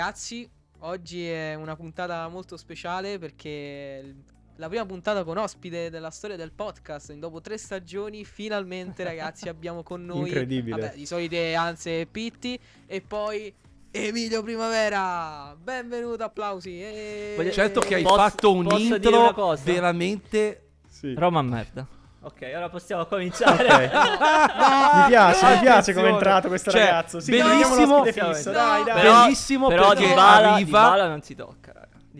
ragazzi, oggi è una puntata molto speciale perché la prima puntata con ospite della storia del podcast. Dopo tre stagioni, finalmente, ragazzi, abbiamo con noi Incredibile. vabbè, di solite Anze e Pitti e poi Emilio Primavera. Benvenuto, applausi. E... Certo che hai Posso- fatto un intro veramente... Sì. Roma merda. Ok, ora possiamo cominciare. Ok. Mi piace, mi piace come è entrato questo Cioè, ragazzo. Sì, bellissimo. fisso. no, Dai, dai. però, Bellissimo però perché Dybala, arriva- Dybala non si tocca,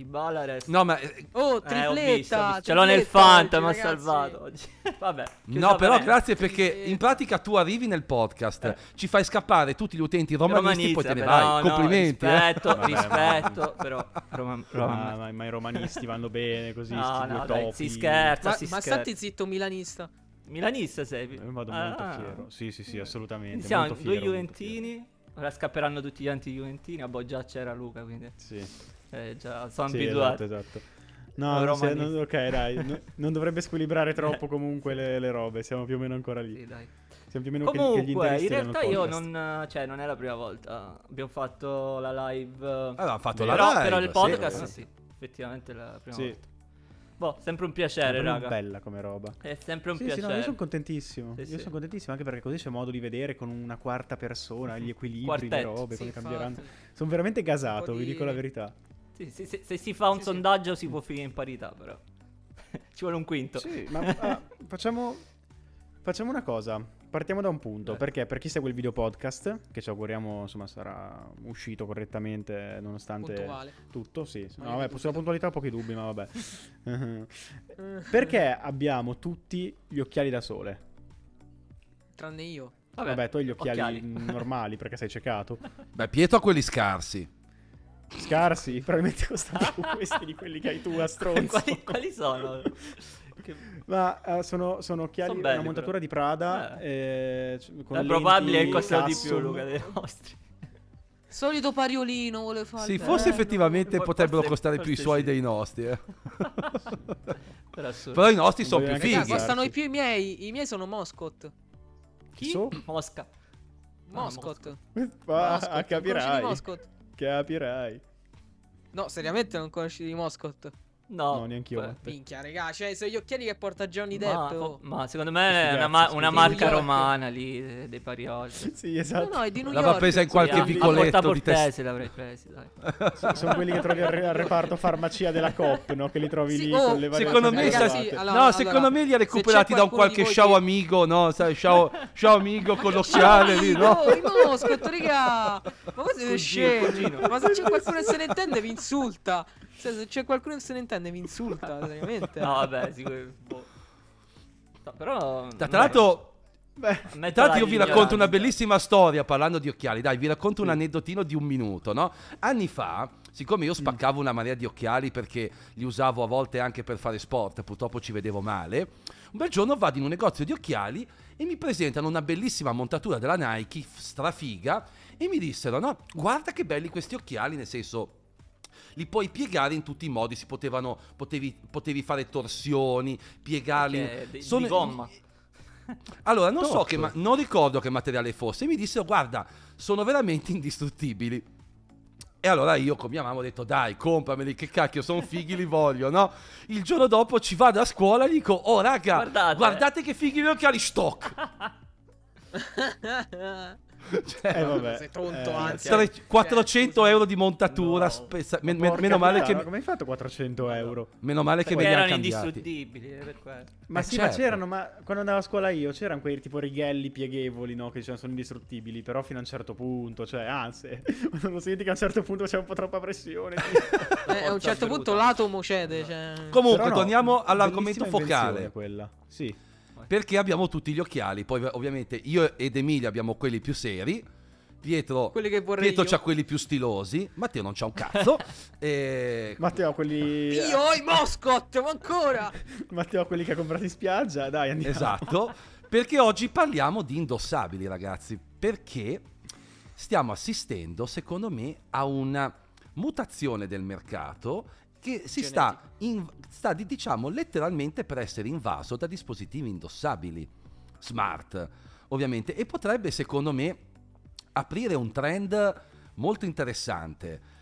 raga. Dybala resta. No, ma... eh, Oh, Eh, ho tripletta. visto, ho visto. Ce l'ho nel tripletta Fanta, mi ha salvato oggi. Vabbè. No, però bene. grazie perché in pratica tu arrivi nel podcast, Eh. ci fai scappare tutti gli utenti romanisti e poi te ne vai. no, Complimenti. eh. rispetto, Vabbè, rispetto, però Roma, Roma ma, ma i romanisti vanno bene così. No, sti no, due dai, topi. si scherza, Ma, si ma scherza. stati zitto, milanista. Milanista sei? Eh, Vado Ah. molto fiero. Sì, sì, sì, assolutamente. Siamo due Juventini. Ora scapperanno tutti gli anti-Juventini. A già c'era Luca, quindi. Sì, eh, già sono sì abituato. esatto, esatto. No, No, romanisti. non- ok, dai. no- non dovrebbe squilibrare troppo comunque le, le robe. Siamo più o meno ancora lì. Sì, dai. Siamo più o meno che- che, gli Comunque, in realtà io non, cioè, non è la prima volta. Abbiamo fatto la live. Avevamo fatto la però, live, però il sì. podcast, sì, effettivamente è la prima Sì. volta. Boh, sempre un È piacere, proprio raga. bella come roba. È sempre un Sì, sì, piacere. no, io sono contentissimo. Sì, io sì. sono contentissimo anche perché così c'è modo di vedere con una quarta persona gli equilibri, Quartetto. le robe, Sì, come cambieranno. Sono veramente gasato, vi di- dico la verità. Sì, sì, sì, se si fa un Sì, sì. sondaggio si può finire in parità, però. Ci vuole un quinto. Sì, ma ah, facciamo, facciamo una cosa. Partiamo da un punto. Eh. Perché per chi segue il video podcast, che ci auguriamo insomma sarà uscito correttamente nonostante Puntuale. tutto, sì. No, vabbè, sulla puntualità ho pochi dubbi, ma vabbè. perché abbiamo tutti gli occhiali da sole? Tranne io. Vabbè, tu hai gli occhiali, occhiali. normali perché sei ciecato. Beh, Pietro ha quelli scarsi. Scarsi, probabilmente costano più questi di quelli che hai tu a stronzo. quali, quali sono? Che- Ma eh, sono, sono occhiali, Son belli, una montatura però. di Prada. eh, c- con È le probabile che costano di più. Luca, dei nostri. Solito pariolino vuole fare. Sì, forse bello. effettivamente for- potrebbero forse- costare più i forse suoi sì. dei nostri. eh. Per assurdo. Però i nostri Non sono più fighi. Costano i più i miei. I miei sono Moscot. Chi? So- Mosca. Ah, Moscot. Moscot. Ah, Moscot. Capirai. Moscot? Capirai. No, seriamente non conosci di Moscot? No, No, neanch'io. Beh, Minchia, raga, cioè, sono gli occhiali che porta Johnny Ma, Depp. oh. ma secondo me è una, ma- una marca romana lì, dei parioli. Sì, No, esatto. no, è di New L'aveva York. presa in qualche Sì, a- vicoletto a di Porta test- Portese l'avrei presi, dai. Sono quelli che trovi al, re- al reparto farmacia della COP, no? Che li trovi Sì, lì oh, con le varie Secondo me, Ragazzi, sa- allora- no, allora, secondo me li ha recuperati da un qualche ciao che- amigo, no? Sai, ciao, ciao amigo con l'occhiale lì, no? I Moscot, raga! Ma voi siete scemi! cugino. Ma se c'è qualcuno che se ne intende, vi insulta! Se, se c'è qualcuno che se ne intende, vi insulta, seriamente. No, vabbè, sicuro. boh. No, però. Tra tra l'altro, Beh, Tra l'altro la io vi racconto una bellissima storia parlando di occhiali, dai, vi racconto un aneddotino di un minuto, no? Anni fa, siccome io spaccavo una marea di occhiali perché li usavo a volte anche per fare sport, purtroppo ci vedevo male, un bel giorno vado in un negozio di occhiali e mi presentano una bellissima montatura della Nike, strafiga, e mi dissero, no, guarda che belli questi occhiali, nel senso li puoi piegare in tutti i modi, si potevano, potevi, potevi fare torsioni, piegarli. Perché di- Sono- di gomma. Allora, non so Top. che, ma- non ricordo che materiale fosse. Mi dissero, guarda, sono veramente indistruttibili. E allora io con mia mamma ho detto, dai, comprameli, che cacchio, sono fighi, li voglio, no? Il giorno dopo ci vado a scuola e dico, oh raga, Guardate. guardate, che fighi gli occhiali, stock. Cioè, eh, vabbè. Sei tonto, Eh, anzi. tre- 400 scusa. euro di montatura, No. spesa- Ma men- porca meno, male che, puttana, come hai fatto 400 euro? meno male che me Perché li hanno erano cambiati. indistruttibili, eh. Ma Eh, sì, certo. ma c'erano, ma quando andavo a scuola io c'erano quei tipo righelli pieghevoli, no? Che dicevano sono indistruttibili, però fino a un certo punto, cioè, anzi, quando senti che a un certo punto c'è un po' troppa pressione. Eh, a un certo punto l'atomo cede. Cioè... Comunque, no, torniamo all'argomento focale. quella. Sì. Perché abbiamo tutti gli occhiali. Poi, ovviamente, io ed Emilia abbiamo quelli più seri. Pietro, Pietro c'ha quelli più stilosi. Matteo non c'ha un cazzo. e... Matteo, quelli. Io ho i Moscot, ma ancora! Matteo, quelli che ha comprato in spiaggia, dai, andiamo. Esatto. Perché oggi parliamo di indossabili, ragazzi. Perché stiamo assistendo, secondo me, a una mutazione del mercato che si sta, in- sta di- diciamo, letteralmente per essere invaso da dispositivi indossabili, smart, ovviamente, e potrebbe, secondo me, aprire un trend molto interessante.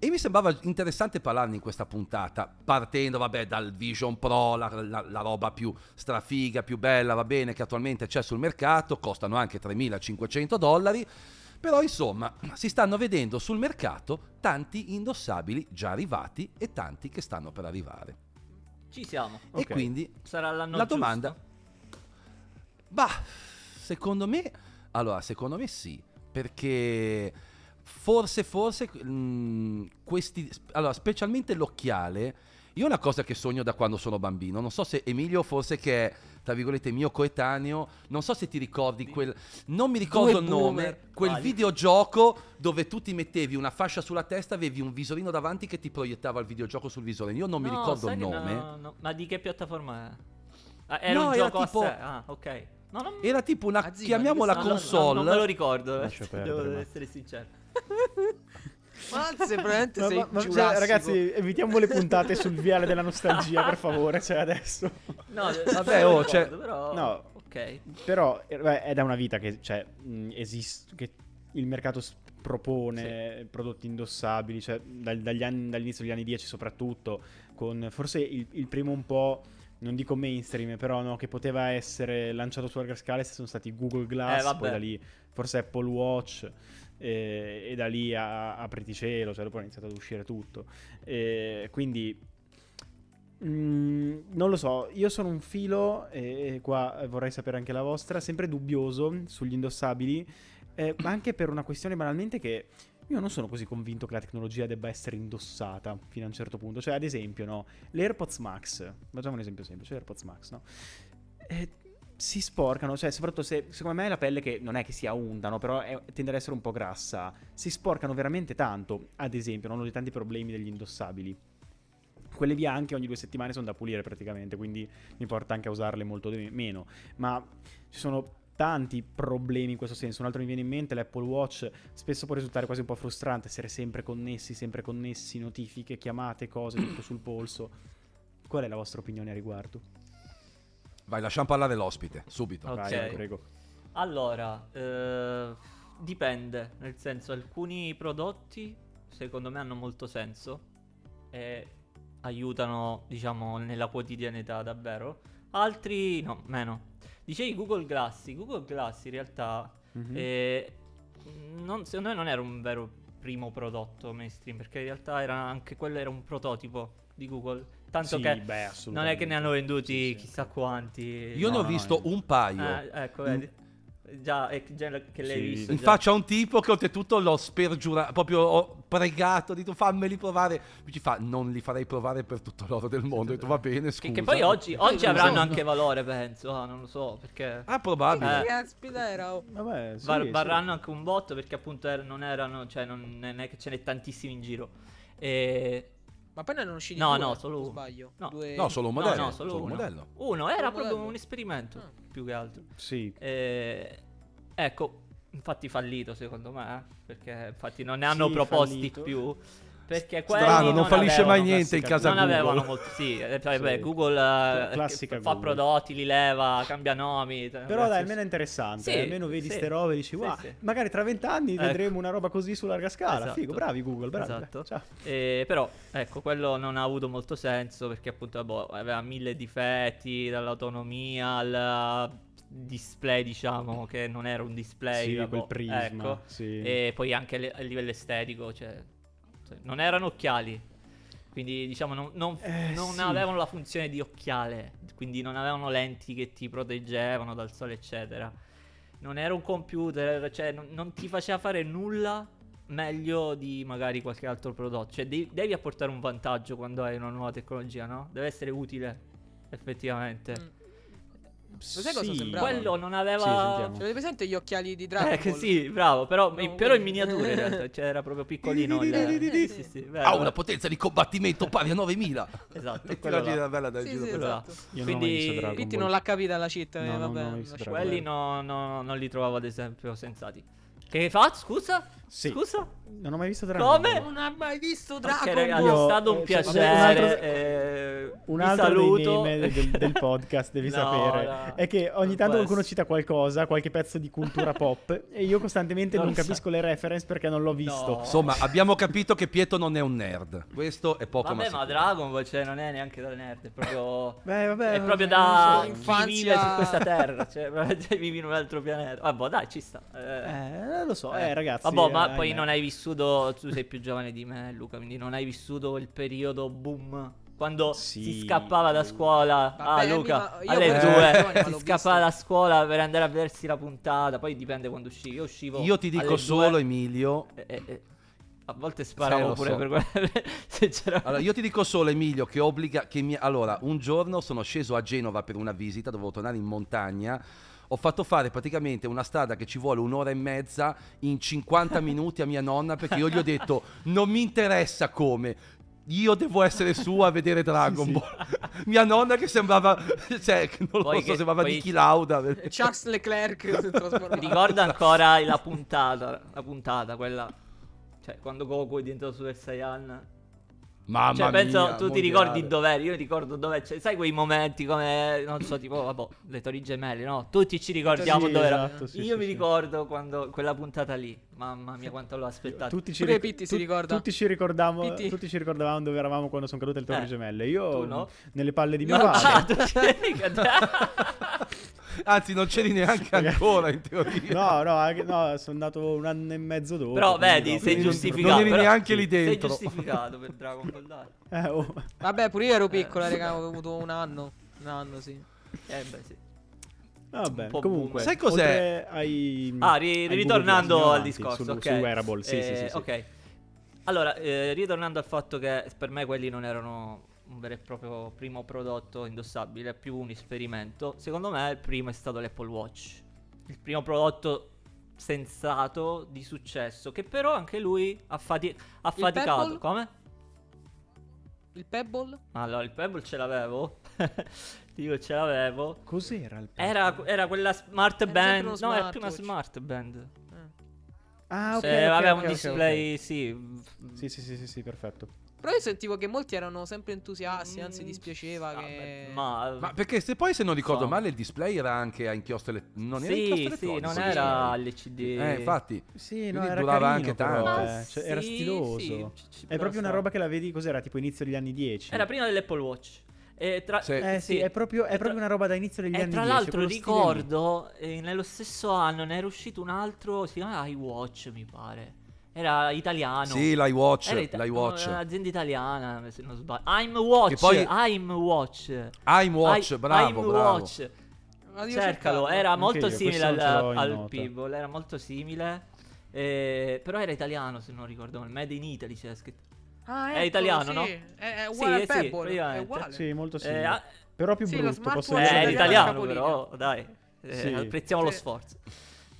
E mi sembrava interessante parlarne in questa puntata, partendo, vabbè, dal Vision Pro, la, la- la roba più strafiga, più bella, va bene, che attualmente c'è sul mercato, costano anche 3.500 dollari, però insomma si stanno vedendo sul mercato tanti indossabili già arrivati e tanti che stanno per arrivare. Ci siamo. E quindi Sarà l'anno la giusto? domanda... Bah, secondo me... Allora, secondo me sì, perché forse, forse, mh, questi... Allora, specialmente l'occhiale, io è una cosa che sogno da quando sono bambino, non so se Emilio forse che è, tra virgolette, mio coetaneo, non so se ti ricordi quel... Non mi ricordo Due il nome, boomer. quel Quali? videogioco dove tu ti mettevi una fascia sulla testa, avevi un visorino davanti che ti proiettava il videogioco sul visore. Io non mi No, ricordo sai il nome. no, no. Ma di che piattaforma è? Ah, era No, un era gioco tipo- a sé. Ah, ok. No, non... Era tipo una, Azienda, chiamiamola di no, no, no, console. non me lo ricordo. eh. Devo essere sincero. Ma se veramente Ma- sei ma- ma- cioè, ragazzi, evitiamo le puntate sul viale della nostalgia, per favore. Cioè, adesso. No, Vabbè, oh, cioè- ricordo, però... No. Ok. Però eh, beh, è da una vita che cioè, esiste, che il mercato propone prodotti indossabili, cioè dal- dagli anni- dall'inizio degli anni 10 soprattutto, con forse il, il primo un po', non dico mainstream, però no, che poteva essere lanciato su larga scala sono stati Google Glass, Eh, poi da lì forse Apple Watch. Eh, e da lì a, apriti cielo, cioè dopo è iniziato ad uscire tutto. Eh, quindi Mm, non lo so, io sono un filo, e qua vorrei sapere anche la vostra, sempre dubbioso sugli indossabili, eh, ma anche per una questione banalmente che io non sono così convinto che la tecnologia debba essere indossata fino a un certo punto. Cioè, ad esempio, no, le AirPods Max, facciamo un esempio semplice, le AirPods Max, no? Eh, si sporcano, cioè soprattutto se secondo me la pelle che non è che sia unta, no? però è- tende ad essere un po' grassa, si sporcano veramente tanto, ad esempio, non ho tanti problemi degli indossabili. Quelle bianche ogni due settimane sono da pulire praticamente, quindi mi porta anche a usarle molto di meno. Ma ci sono tanti problemi in questo senso. Un altro mi viene in mente, l'Apple Watch spesso può risultare quasi un po' frustrante essere sempre connessi, sempre connessi, notifiche, chiamate, cose, tutto sul polso. Qual è la vostra opinione a riguardo? Vai, lasciamo parlare l'ospite, subito. Ok. Vai, prego. Allora, eh, dipende, nel senso alcuni prodotti secondo me hanno molto senso e aiutano, diciamo, nella quotidianità davvero. Altri no, meno. Dicevi Google Glass, Google Glass in realtà Mhm. eh, non- secondo me non era un vero primo prodotto mainstream perché in realtà era anche quello era un prototipo di Google. Tanto Sì, che beh, non è che ne hanno venduti Sì, sì. chissà quanti. Io No, ne ho no, visto eh. un paio. Ah, ecco, vedi. Già, è già che l'hai Sì. visto. In già. faccia a un tipo che oltretutto l'ho spergiurato, proprio ho pregato, ho detto fammeli provare. Mi ci fa, non li farei provare per tutto l'oro del mondo. Ho detto va bene, scusa. Che, che poi oggi, oggi non avranno so. anche valore, penso. ah, non lo so, perché Ah, probabile. Eh. Era. Vabbè, sì, var- sì. varranno anche un botto perché appunto er- non erano, cioè non, non è che ce n'è tantissimi in giro. E... Ma poi ne erano usciti No, due, no, solo uno. sbaglio. No. Due- No, solo un No, modello. no, solo, un uno. modello. Uno, era Solo proprio modello. un esperimento, Ah. più che altro. Sì. E... Ecco, infatti fallito secondo me, eh, perché infatti non ne hanno Sì, proposti fallito. più. Perché Strano, non fallisce mai niente in casa non Google. avevano molto sì, eh, Sì. beh, Google eh, Classica fa Google. prodotti, li leva, cambia nomi. Però dai, almeno è interessante. Sì, almeno vedi sì. ste robe e dici, Sì, wow, sì. magari tra vent'anni Ecco. vedremo una roba così su larga scala. Esatto. Figo, bravi Google, bravi. Esatto. Ciao. Eh, però, ecco, quello non ha avuto molto senso perché appunto boh, aveva mille difetti, dall'autonomia al display, diciamo, che non era un display. Sì, quel prisma, Ecco. sì. E poi anche a livello estetico, cioè, non erano occhiali. Quindi diciamo non, non- Eh, non sì. avevano la funzione di occhiale, quindi non avevano lenti che ti proteggevano dal sole, eccetera. Non era un computer, cioè non, non ti faceva fare nulla meglio di magari qualche altro prodotto. Cioè devi, devi apportare un vantaggio quando hai una nuova tecnologia, no? Deve essere utile, effettivamente. Mm. Lo sai cosa Sì. sembrava? Quello non aveva... Sì. Cioè, avete presente gli occhiali di Dragon Eh, che sì, bravo, però, No, però in miniatura in realtà, cioè era proprio piccolino il... Sì, sì, sì. Ha una potenza di combattimento pari a 9000. Esatto, E là. la bella da Sì, giro esatto. Non Quindi- Pitti non l'ha capita la cheat, eh, No, no, vabbè. non Quelli perdere. no, no, non li trovavo ad esempio sensati. Che fa? Scusa? Sì. Scusa? Non ho mai visto Dragon Come? Ball. Non ha mai visto Ok, Dragon ragazzi, Ball. è stato un eh, cioè, piacere. un altro- eh, Un altro meme del, del podcast, devi No, sapere, no, è che ogni tanto qualcuno cita qualcosa, qualche pezzo di cultura pop, e io costantemente Non non, lo sa. capisco le reference perché non l'ho visto. No. Insomma, abbiamo capito che Pietro non è un nerd. Questo è poco Vabbè, ma ma. Dragon Ball cioè, non è neanche da nerd, è proprio... Beh, vabbè, è proprio da chi Infanzia- vive su questa terra, cioè veramente vivi in un altro pianeta. Vabbè, dai, ci sta. Eh, Eh, lo so, eh, ragazzi. Vabbè, ma eh, poi ahimè. non hai vissuto, tu sei più giovane di me, Luca, quindi non hai vissuto il periodo boom. Quando Sì. si scappava da scuola, Vabbè, ah Luca, alle due si scappava da scuola per andare a vedersi la puntata, poi dipende quando uscivi. Io uscivo Io ti dico solo, due, Emilio. e- e- e a volte sparavo pure so. per guardare se c'era Allora, io ti dico solo, Emilio, che obbliga. Che mi... Allora, un giorno sono sceso a Genova per una visita, dovevo tornare in montagna. Ho fatto fare praticamente una strada che ci vuole un'ora e mezza in 50 minuti a mia nonna perché io gli ho detto non mi interessa come. Io devo essere su a vedere Dragon Sì, sì. Ball. Mia nonna che sembrava, cioè, non Poi lo so, che- sembrava poi- Niki Lauda. Charles Leclerc Mi ricordo ancora la puntata, la puntata, quella... Cioè, quando Goku è diventato Super Saiyan. Mamma Cioè, penso, mia, tu ti mondiale. ricordi dov'eri, io ricordo dove c'è. Sai quei momenti come, non so, tipo, vabbè, le Torri Gemelle, no? Tutti ci ricordiamo Sì, dove era. esatto, sì, io sì, mi sì. ricordo quando quella puntata lì. Mamma mia, quanto l'ho aspettato. Tutti ci, ric- Pitti si tut- ricorda. tutti ci ricordavamo, Pitti. tutti ci ricordavamo dove eravamo quando sono cadute le torri Eh, gemelle. Io tu no? nelle palle di mio No. Ah, padre. tu ci ricordi- Anzi, non c'eri neanche ancora in teoria. No, no, anche- no, sono andato un anno e mezzo dopo. Però vedi, no, sei quindi- giustificato. Non eri però- neanche lì Sei dentro. giustificato per Dragon Ball. Eh, oh. Vabbè, pure io ero piccola, raga, avevo avuto un anno. Un anno, sì. Eh beh, sì. Vabbè, comunque. Sai cos'è? Ai, Ah, ri- ai ritornando Google, al discorso, su, ok. su Wearable, sì, sì, Eh, sì, sì. Ok. Allora, eh, ritornando al fatto che per me quelli non erano un vero e proprio primo prodotto indossabile, più un esperimento. Secondo me il primo è stato l'Apple Watch. Il primo prodotto sensato di successo, che però anche lui ha, fati- ha faticato. Pebble? Come? Il Pebble? Allora, il Pebble ce l'avevo. Dico, ce l'avevo. Cos'era il Era, era quella smart Era band. No, era più una smartwatch. smart band. Eh. Ah, ok. Cioè, ok, aveva ok, un ok, display, sì. Sì, sì, sì, sì, sì, perfetto. Però io sentivo che molti erano sempre entusiasti, anzi Mm, dispiaceva vabbè, che... Ma, Ma perché se poi se non ricordo So. male il display era anche a inchiostro ele- non era inchiostro sì, sì, elettronico, non era. LCD. Eh, infatti. Sì, no, era durava carino anche però, tanto. eh, cioè, era Sì, stiloso. sì, ci- ci È proprio una roba che la vedi cos'era, tipo inizio degli anni 10. Era prima dell'Apple Watch. E tra, Sì. Eh sì, è proprio, è tra- proprio una roba da inizio degli E anni tra 10. l'altro quello stile lì. ricordo, eh, nello stesso anno ne era uscito un altro, si chiama iWatch mi pare. Era italiano. Sì, l'iWatch, Era ita- l'iWatch. un'azienda italiana, se non sbaglio. I'm Watch, Che poi- I'm Watch. I'm Watch, I- bravo, I'm bravo. Watch. Cercalo, era Anche molto io, simile al, al nota. Pebble, era molto simile. eh, però era italiano se non ricordo male. Made in Italy c'era scritto. Ah, È ecco, italiano, sì. no? È, è Sì, uguale eh al sì, Pebble, è praticamente. uguale. Sì, molto Eh, simile. ah, Però più Sì, brutto, posso smartwatch è dire. italiano, però dai. Eh, Sì. apprezziamo lo Sì. sforzo.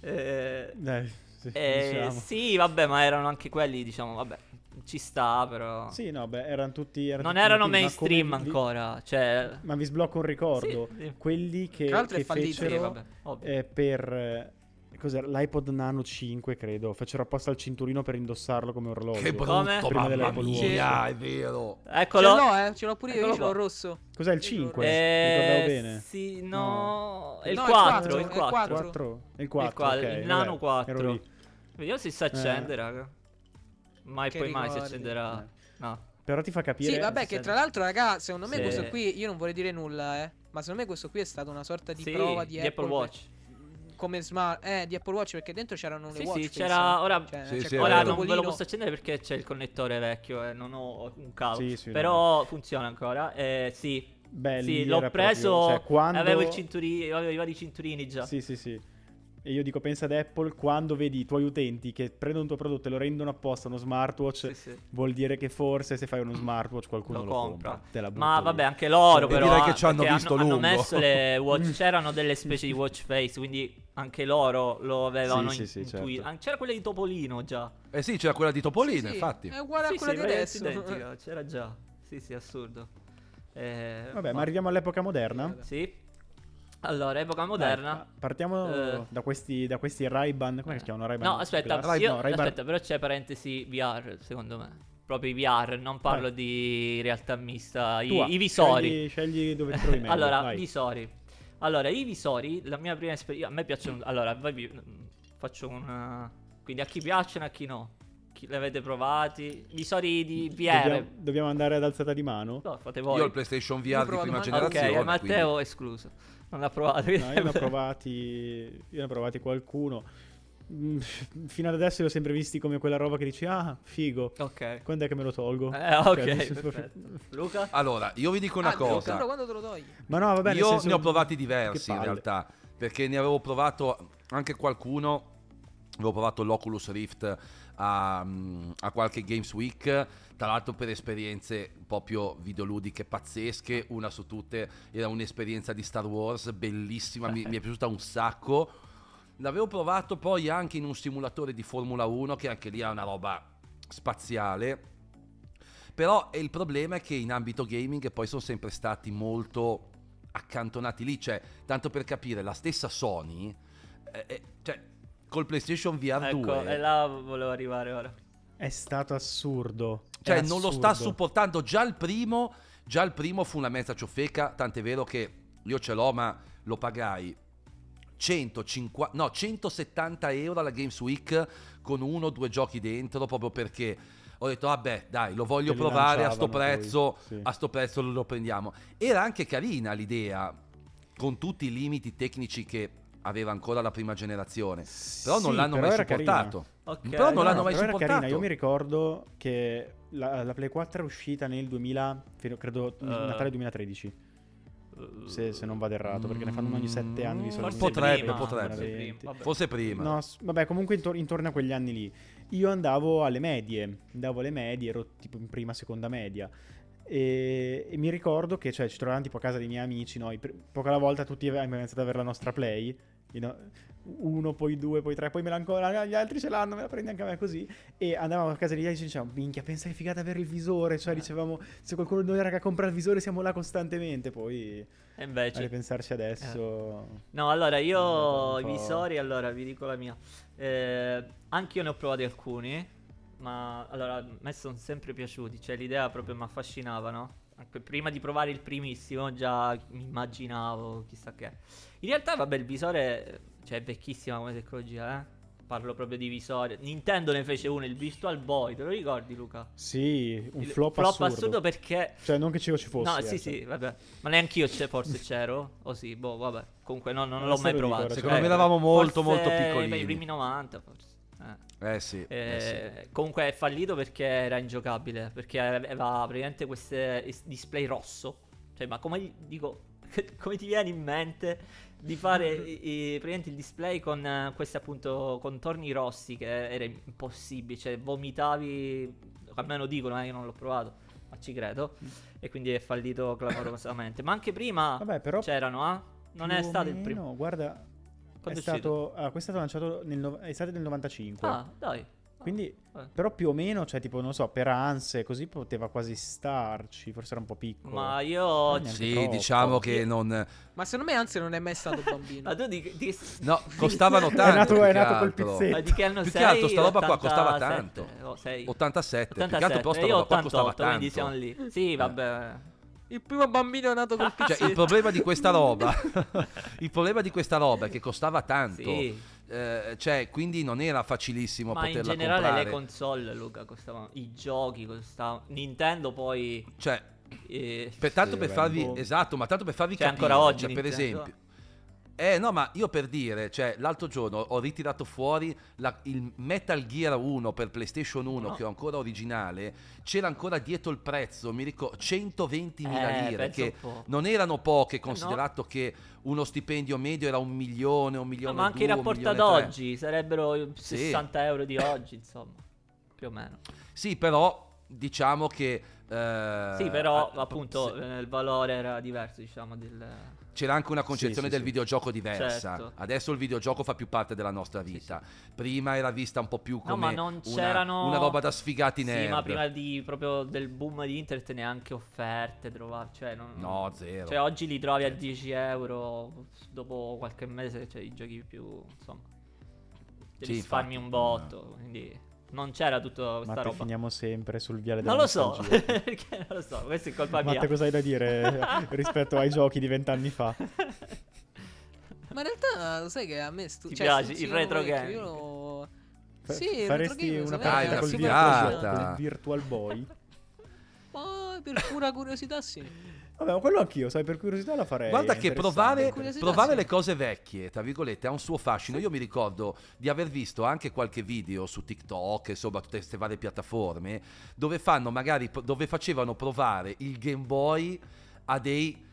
Eh, Dai, sì, eh, diciamo. sì, vabbè, ma erano anche quelli, diciamo, vabbè, ci sta, però. Sì, no, beh, erano tutti... erano non tutti erano ma mainstream vi- ancora. Cioè, Ma vi sblocco un ricordo. Sì, sì. Quelli che, Tra l'altro è che fallito, fecero vabbè, ovvio. eh, per... Cos'era? L'iPod Nano 5, credo. Fecero apposta il cinturino per indossarlo come orologio. Che Come? brutto, Prima mamma mia, è vero. Ce Eccolo. l'ho, eh, ce l'ho pure io, Eccolo io ce l'ho rosso. Cos'è il Io ce l'ho 5? Eh, Ricordavo bene. Sì, no. È il No, il 4, quattro, il è il 4. quattro. 4? Il 4, qua- ok, il Nano vabbè, 4. ero lì. Vediamo se si accende, Eh. raga. Mai Che poi mai si ricordi. accenderà. Eh. No. Però ti fa capire... Sì, vabbè, che tra l'altro, raga, secondo me Sì. questo qui, io non vorrei dire nulla, eh, ma secondo me questo qui è stato una sorta di Sì, prova di, di Apple Watch. Come smart, eh, di Apple Watch, perché dentro c'erano le Sì, watch sì, face, c'era- no? ora- Cioè, Sì, sì, quel Ora non ve lo posso accendere perché c'è il connettore vecchio e non ho un cavo. Sì, sì, Però funziona ancora. Eh, sì. Beh, sì, l'ho preso. proprio- cioè, quando- Avevo il cinturino, avevo i vari cinturini già. Sì, sì, sì. E io dico, pensa ad Apple, quando vedi i tuoi utenti che prendono il tuo prodotto e lo rendono apposta uno smartwatch, Sì, sì. vuol dire che forse se fai uno smartwatch qualcuno Lo lo, compra. Butto Ma lì. vabbè, anche loro E però. direi che ci hanno perché visto hanno, hanno lungo. messo le watch, c'erano delle specie di watch face, quindi anche loro lo avevano Sì, sì, in- sì, intuito. certo. C'era quella di Topolino già. Eh sì, c'era quella di Topolino, Sì, sì, infatti. È uguale Sì, a quella sì, di adesso. identica, c'era già. Sì, sì, assurdo. Eh, Vabbè, ma arriviamo all'epoca moderna. Sì. Allora, epoca Dai, moderna. pa- partiamo Eh. da questi, da questi Ray-Ban. Come si chiamano? Ray-Ban? No, aspetta, io- No, Ray-Ban- aspetta, però c'è parentesi VR, secondo me. proprio i VR, non parlo di realtà mista, i, i visori. Scegli, scegli dove trovi meglio. allora, vai. visori. Allora, i visori, la mia prima esperienza, a me piacciono, allora, vai vi- faccio una... Quindi a chi piacciono e a chi no. Chi li avete provati? Visori di VR. Dobbiamo, dobbiamo andare ad alzata di mano? No, fate Io voi. ho il PlayStation VR di prima ok, generazione. e Matteo escluso. Non l'ha provato. No, io ne ho provati, io ne ho provati qualcuno. Fino ad adesso li ho sempre visti come quella roba che dici, ah, figo. Ok. Quando è che me lo tolgo? Eh, ok, Cioè, senso- perfetto. Luca? Allora, io vi dico una Ah, Luca, cosa. Però quando te lo togli? Ma no, vabbè, Io ne ho provati diversi in realtà, perché ne avevo provato anche qualcuno. Avevo provato l'Oculus Rift a, mm, a qualche Games Week, tra l'altro per esperienze proprio videoludiche pazzesche, una su tutte era un'esperienza di Star Wars bellissima, mi, mi è piaciuta un sacco. L'avevo provato poi anche in un simulatore di Formula 1, che anche lì è una roba spaziale. Però il problema è che in ambito gaming poi sono sempre stati molto accantonati lì. Cioè, tanto per capire, la stessa Sony, eh, eh, cioè, col PlayStation VR Ecco, 2, e là volevo arrivare ora. È stato assurdo. cioè, È non lo sta supportando. Già il primo, già il primo fu una mezza ciofeca. Tant'è vero che io ce l'ho, ma lo pagai 150, no, 170 euro alla Games Week con uno o due giochi dentro, proprio perché ho detto, vabbè, dai, lo voglio provare a sto lanciavano poi, prezzo, sì. a sto prezzo lo prendiamo. Era anche carina l'idea, con tutti i limiti tecnici che aveva ancora la prima generazione. Però non Sì, l'hanno però mai supportato. Ok. Però non No, l'hanno no, mai supportato. carina. Io mi ricordo che la, la Play 4 è uscita nel 2000, fino- credo Eh. Natale 2013. Se, se non vado errato, perché ne fanno ogni 7 anni di solito. potrebbe, potrebbe. forse prima, 20. vabbè. Forse prima. No, vabbè, comunque intor- intorno a quegli anni lì. Io andavo alle medie, andavo alle medie, ero tipo in prima, seconda media. E, e mi ricordo che cioè, ci trovavamo tipo a casa dei miei amici, noi, pr- poca alla volta tutti abbiamo iniziato ad avere la nostra play. you know, uno, poi due, poi tre, poi me l'ha ancora, gli altri ce l'hanno, me la prendi anche a me così. E andavamo a casa degli altri e dicevamo, minchia, pensa che figata avere il visore. Eh. Cioè, dicevamo, se qualcuno di noi raga compra il visore siamo là costantemente. Poi, E a invece... ripensarci adesso... No, allora io i visori, allora vi dico la mia. Eh, anche io ne ho provati alcuni, ma allora a me sono sempre piaciuti, cioè l'idea proprio mi affascinava, no? Prima di provare il primissimo già mi immaginavo chissà che. In realtà vabbè il visore cioè è vecchissima come tecnologia, eh. Parlo proprio di visore. Nintendo ne fece uno, il Virtual Boy, te lo ricordi Luca? Sì, un Il flop, assurdo. perché Cioè, non che ci ci fosse. No, sì, eh, sì, cioè. vabbè. Ma neanch'io c'è, forse c'ero. O sì, boh, vabbè. Comunque no, non Non l'ho mai provato. ora, Secondo Eh, me eravamo molto, molto beh, piccolini. I primi 90, forse. Eh. Eh sì, eh Eh, sì. Comunque è fallito perché era ingiocabile. Perché aveva praticamente queste is- display rosso. Cioè, ma come dico, come ti viene in mente di fare praticamente il display con eh, questi appunto contorni rossi? Che era impossibile. Cioè, vomitavi. Almeno dicono, eh, io non l'ho provato. Ma ci credo. E quindi è fallito clamorosamente. Ma anche prima Vabbè, però c'erano, ah? Non è stato il primo. meno, guarda, è Quando è stato, ah, questo è stato lanciato nel, no- è stato nel 95. Ah, dai. Quindi, vabbè. però più o meno, cioè tipo, non so, per anse, così poteva quasi starci, forse era un po' piccolo. Ma io. neanche Sì, troppo. diciamo che non... Ma secondo me anzi non è mai stato bambino. Ma tu di, di, No, costavano È tanto. nato- più è nato col pizzetto. ma di che anno Più sei? che altro sta roba qua 87? costava tanto. Oh, sei. 87. Più che 87. altro però sta io qua costava 88, quindi tanto. siamo lì. Sì, vabbè. Il primo bambino è nato col Cioè, pizzetto. il problema di questa roba, il problema di questa roba è che costava tanto. Sì. Eh, cioè, quindi non era facilissimo Ma in poterla generale comprare. le console, Luca, costavano. I giochi costavano. Nintendo poi. Cioè, eh, per, tanto Sì, per farvi po'. esatto, ma tanto per farvi Cioè, capire, ancora oggi cioè, per esempio Eh no, ma io per dire, cioè l'altro giorno ho ritirato fuori la- il Metal Gear 1 per PlayStation 1 No. che ho ancora originale, c'era ancora dietro il prezzo, mi ricordo 120.000 Eh, lire, che non erano poche no. considerato che uno stipendio medio era un milione, un No, milione ma e anche in due, un rapporto ad oggi sarebbero Sì. 60 euro di oggi, insomma. Più o meno. Sì, però diciamo che... eh, sì, però ah, appunto sì. eh, il valore era diverso, diciamo, del... C'era anche una concezione sì, del sì. videogioco diversa. Certo. Adesso il videogioco fa più parte della nostra vita. Prima era vista un po' più No, come ma non una, c'erano... una roba da sfigati Sì, nerd. ma prima di, proprio del boom di internet neanche offerte trovavi, cioè non... No, zero. Cioè oggi li trovi a 10 euro, dopo qualche mese c'è i giochi più, insomma... Ti Sì, risparmi infatti, un botto, quindi... Non c'era tutta questa Matte, roba. finiamo sempre sul viale della Non lo so, perché non lo so, questa è colpa mia. Matte, cosa hai da dire rispetto ai giochi di vent'anni fa? Ma in realtà lo sai che a me stu- Ti cioè, piace il retro gaming? Io lo... Fa- Sì, faresti retro una partita una col. Virtual, col Virtual Boy? Ma per pura curiosità sì. Vabbè, ma quello anch'io, sai, per curiosità la farei. Guarda che provare, provare sì. le cose vecchie, tra virgolette, ha un suo fascino. Io mi ricordo di aver visto anche qualche video su TikTok, insomma, tutte queste varie piattaforme, dove fanno magari, dove facevano provare il Game Boy a dei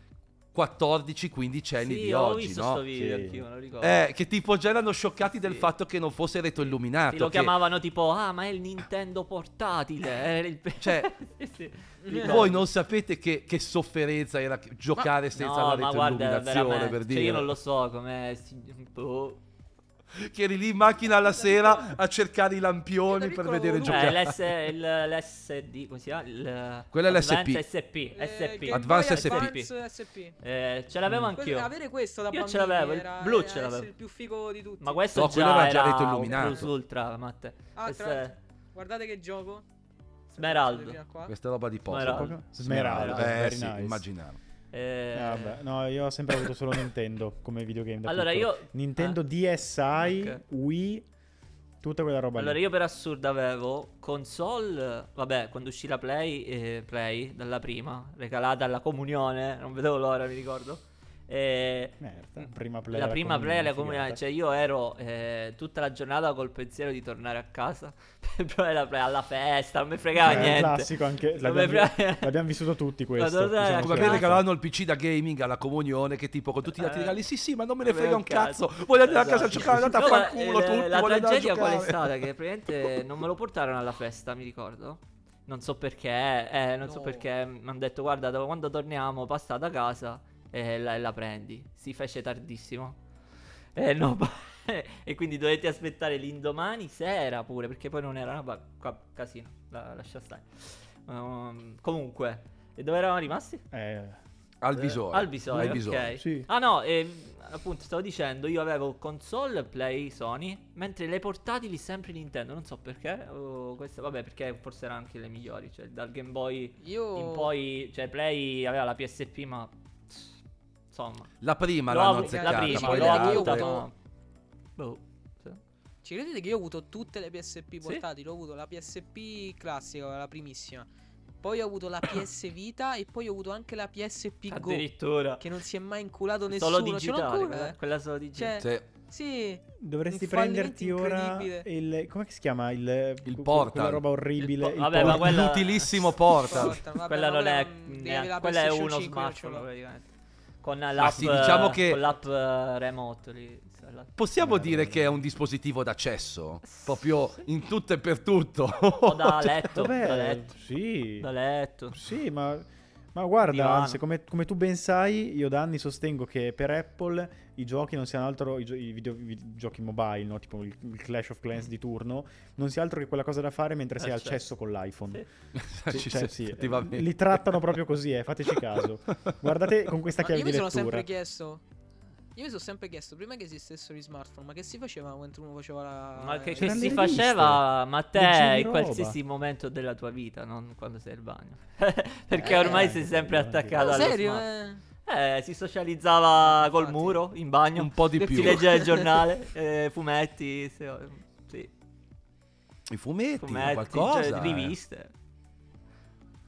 14-15 anni sì, di ho oggi, visto no? sto video Sì. anch'io, me lo ricordo. Eh, che tipo già erano scioccati del Sì. fatto che non fosse retroilluminato. Sì, lo che- chiamavano tipo, ah, ma è il Nintendo portatile. Era il... Cioè, Sì, sì. Voi non sapete che, che sofferenza era giocare senza no, la ma guarda, retroilluminazione, veramente, per cioè, dire. io non lo so com'è. si- boh. Che eri lì in macchina alla sera a cercare i lampioni per vedere avevo Eh, giocare. l'S, il, l'SD, come si chiama? Il, Quello è l'SP. SP. Eh, SP. Game Advance Boy SP. Advance SP. Eh, ce l'avevo Mm. anch'io. Quello- Avere questo da Io ce l'avevo, il era- blu era ce l'avevo. il più figo di tutti. Ma questo No, già quello era già era retroilluminato. Plus Ultra, Matte. Ah, è guardate che gioco. Smeraldo. Questa roba di poco. Smeraldo. Smeraldo, Eh very sì, nice. immaginavo. Eh, Eh, vabbè, no, io ho sempre avuto solo Nintendo come videogame. Allora, piccolo. io- Nintendo ah. DSi, Ok. Wii, tutta quella roba Allora lì. io per assurdo avevo console, vabbè, quando uscì la Play, eh, Play dalla prima, regalata alla comunione, non vedevo l'ora, mi ricordo. E Merda, prima play la prima Play figata. cioè io ero eh, tutta la giornata col pensiero di tornare a casa per provare la Play alla festa, non mi fregava Eh, niente. classico anche, l'abbiamo, frega- l'abbiamo vissuto tutti questo. A diciamo a Come a che- me casa. regalavano il PC da gaming alla comunione, che tipo con tutti gli altri Eh. regali, sì sì, ma non me ne frega un cazzo. cazzo, voglio andare a casa a Esatto. giocare, andate a No, far ma, culo eh, tutti, La a tragedia qual è stata? Che praticamente non me lo portarono alla festa, mi ricordo. Non so perché, eh, non so No. perché mi hanno detto guarda da- quando torniamo passa da casa e la, la prendi. Si fece tardissimo. Eh, no, e quindi dovete aspettare l'indomani sera pure perché poi non era una ba- qua- casino, la, lascia stare. Um, comunque, e dove eravamo rimasti? Eh, Al visore. Al visore, Al visore. ok. Sì. Ah no, e, appunto stavo dicendo, io avevo console Play Sony, mentre le portatili sempre Nintendo, non so perché, o queste, vabbè perché forse erano anche le migliori, cioè dal Game Boy Io in poi, cioè Play aveva la PSP ma insomma, La prima l'ho l'hanno avu- azzeccata, la prima, poi l'ho avuto- avuta, altre- io- ma... Boh, sì. Ci credete che io ho avuto tutte le PSP portatili? Ho avuto la PSP classica, la primissima. Poi ho avuto la PS Vita e poi ho avuto anche la PSP Go. addirittura Che non si è mai inculato nessuno. solo digitale, ancora, quella, eh. quella solo digitale. Cioè, Sì. sì. Dovresti prenderti ora il. Come si chiama? Il, Il Portal. Quella roba orribile. Il po- il vabbè, ma Portal. quella- L'utilissimo Portal. Portal, vabbè, quella ma non è, quella è uno 5, io ce smartphone praticamente. Con l'app, sì, diciamo che- con l'app eh, remote lì. installata. Possiamo dire che è un dispositivo d'accesso, proprio in tutto e per tutto. O da letto, Vabbè, da letto, sì. da letto. Sì, ma, ma guarda, come, come tu ben sai, io da anni sostengo che per Apple i giochi non siano altro, i, gio- i video- i giochi mobile, no? tipo il, il Clash of Clans di turno, non sia altro che quella cosa da fare mentre sei al Accesso. cesso con l'iPhone. Sì. Sì, Ci- cioè, sì, effettivamente. li trattano proprio così, eh, fateci caso. Guardate con questa chiave io mi di sono lettura. sempre chiesto. Io mi sono sempre chiesto, prima che esistessero i smartphone, ma che si faceva mentre uno faceva la. Ma che, eh, che C'erano si faceva, ma te in roba. qualsiasi momento della tua vita, non quando sei al bagno. Perché Eh, ormai sei sempre attaccato No, allo serio? smartphone. Eh? Eh, si socializzava col Infatti. muro, in bagno. Un po' di più. Si leggeva il giornale, eh, fumetti, se- sì, I fumetti, fumetti, qualcosa. cioè, eh. riviste.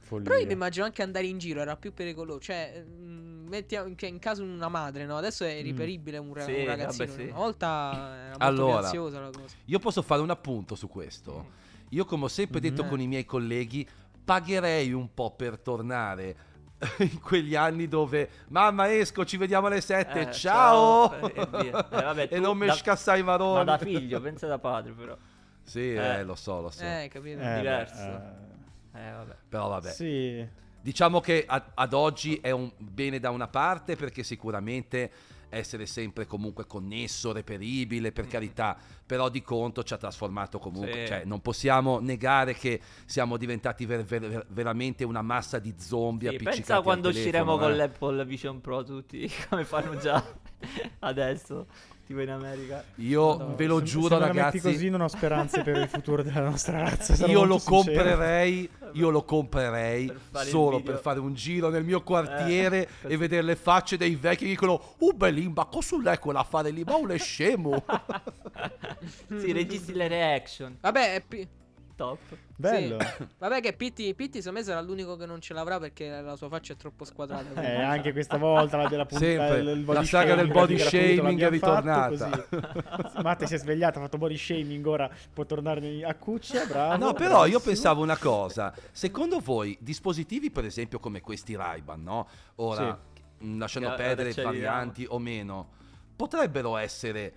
Follia. Però io mi immagino anche andare in giro, era più pericoloso. Cioè, mm, mettiamo cioè, in caso una madre, no? Adesso è riperibile un, ra- Sì, un ragazzino. vabbè, sì. Una volta era molto Allora. la cosa. Io posso fare un appunto su questo. Io, come ho sempre detto Mhm. con i miei colleghi, pagherei un po' per tornare in quegli anni dove mamma esco, ci vediamo alle 7, Eh, ciao! ciao, e via. Eh, vabbè, e non mi scassai i maroni. Ma da figlio, pensa da padre però. Sì, Eh. eh, lo so, lo so. Eh, capito? Eh, diverso. Eh, vabbè. Però vabbè. Sì. Diciamo che ad, ad oggi è un bene da una parte perché sicuramente essere sempre comunque connesso, reperibile, per carità, però di conto ci ha trasformato comunque, Sì. cioè non possiamo negare che siamo diventati ver- ver- veramente una massa di zombie Sì, appiccicati pensa al quando usciremo telefono, con eh. l'Apple Vision Pro tutti, come fanno già adesso. Tipo in America. Io Madonna. ve lo Se- giuro, se ragazzi. così non ho speranze per il futuro della nostra razza. Io lo sincero. comprerei, io lo comprerei Per solo per fare un giro nel mio quartiere Eh, e vedere le facce dei vecchi che dicono "Uh, Belimba, cosa l'è quella a fare lì? Ma un è scemo". sì, registri le reaction. Vabbè, è pi- Top. Bello. Vabbè che Pitti, Pitti secondo me sarà l'unico che non ce l'avrà perché la sua faccia è troppo squadrata. quindi- Eh, anche questa volta la, della puntata, il- La saga del body shaming è ritornata. così. Matte si è svegliato, ha fatto body shaming, ora può tornare a cuccia, bravo. No, però io bravissimo. pensavo una cosa. Secondo voi dispositivi per esempio come questi Ray-Ban, no? Ora mh, lasciando Ora perdere ci varianti o meno, potrebbero essere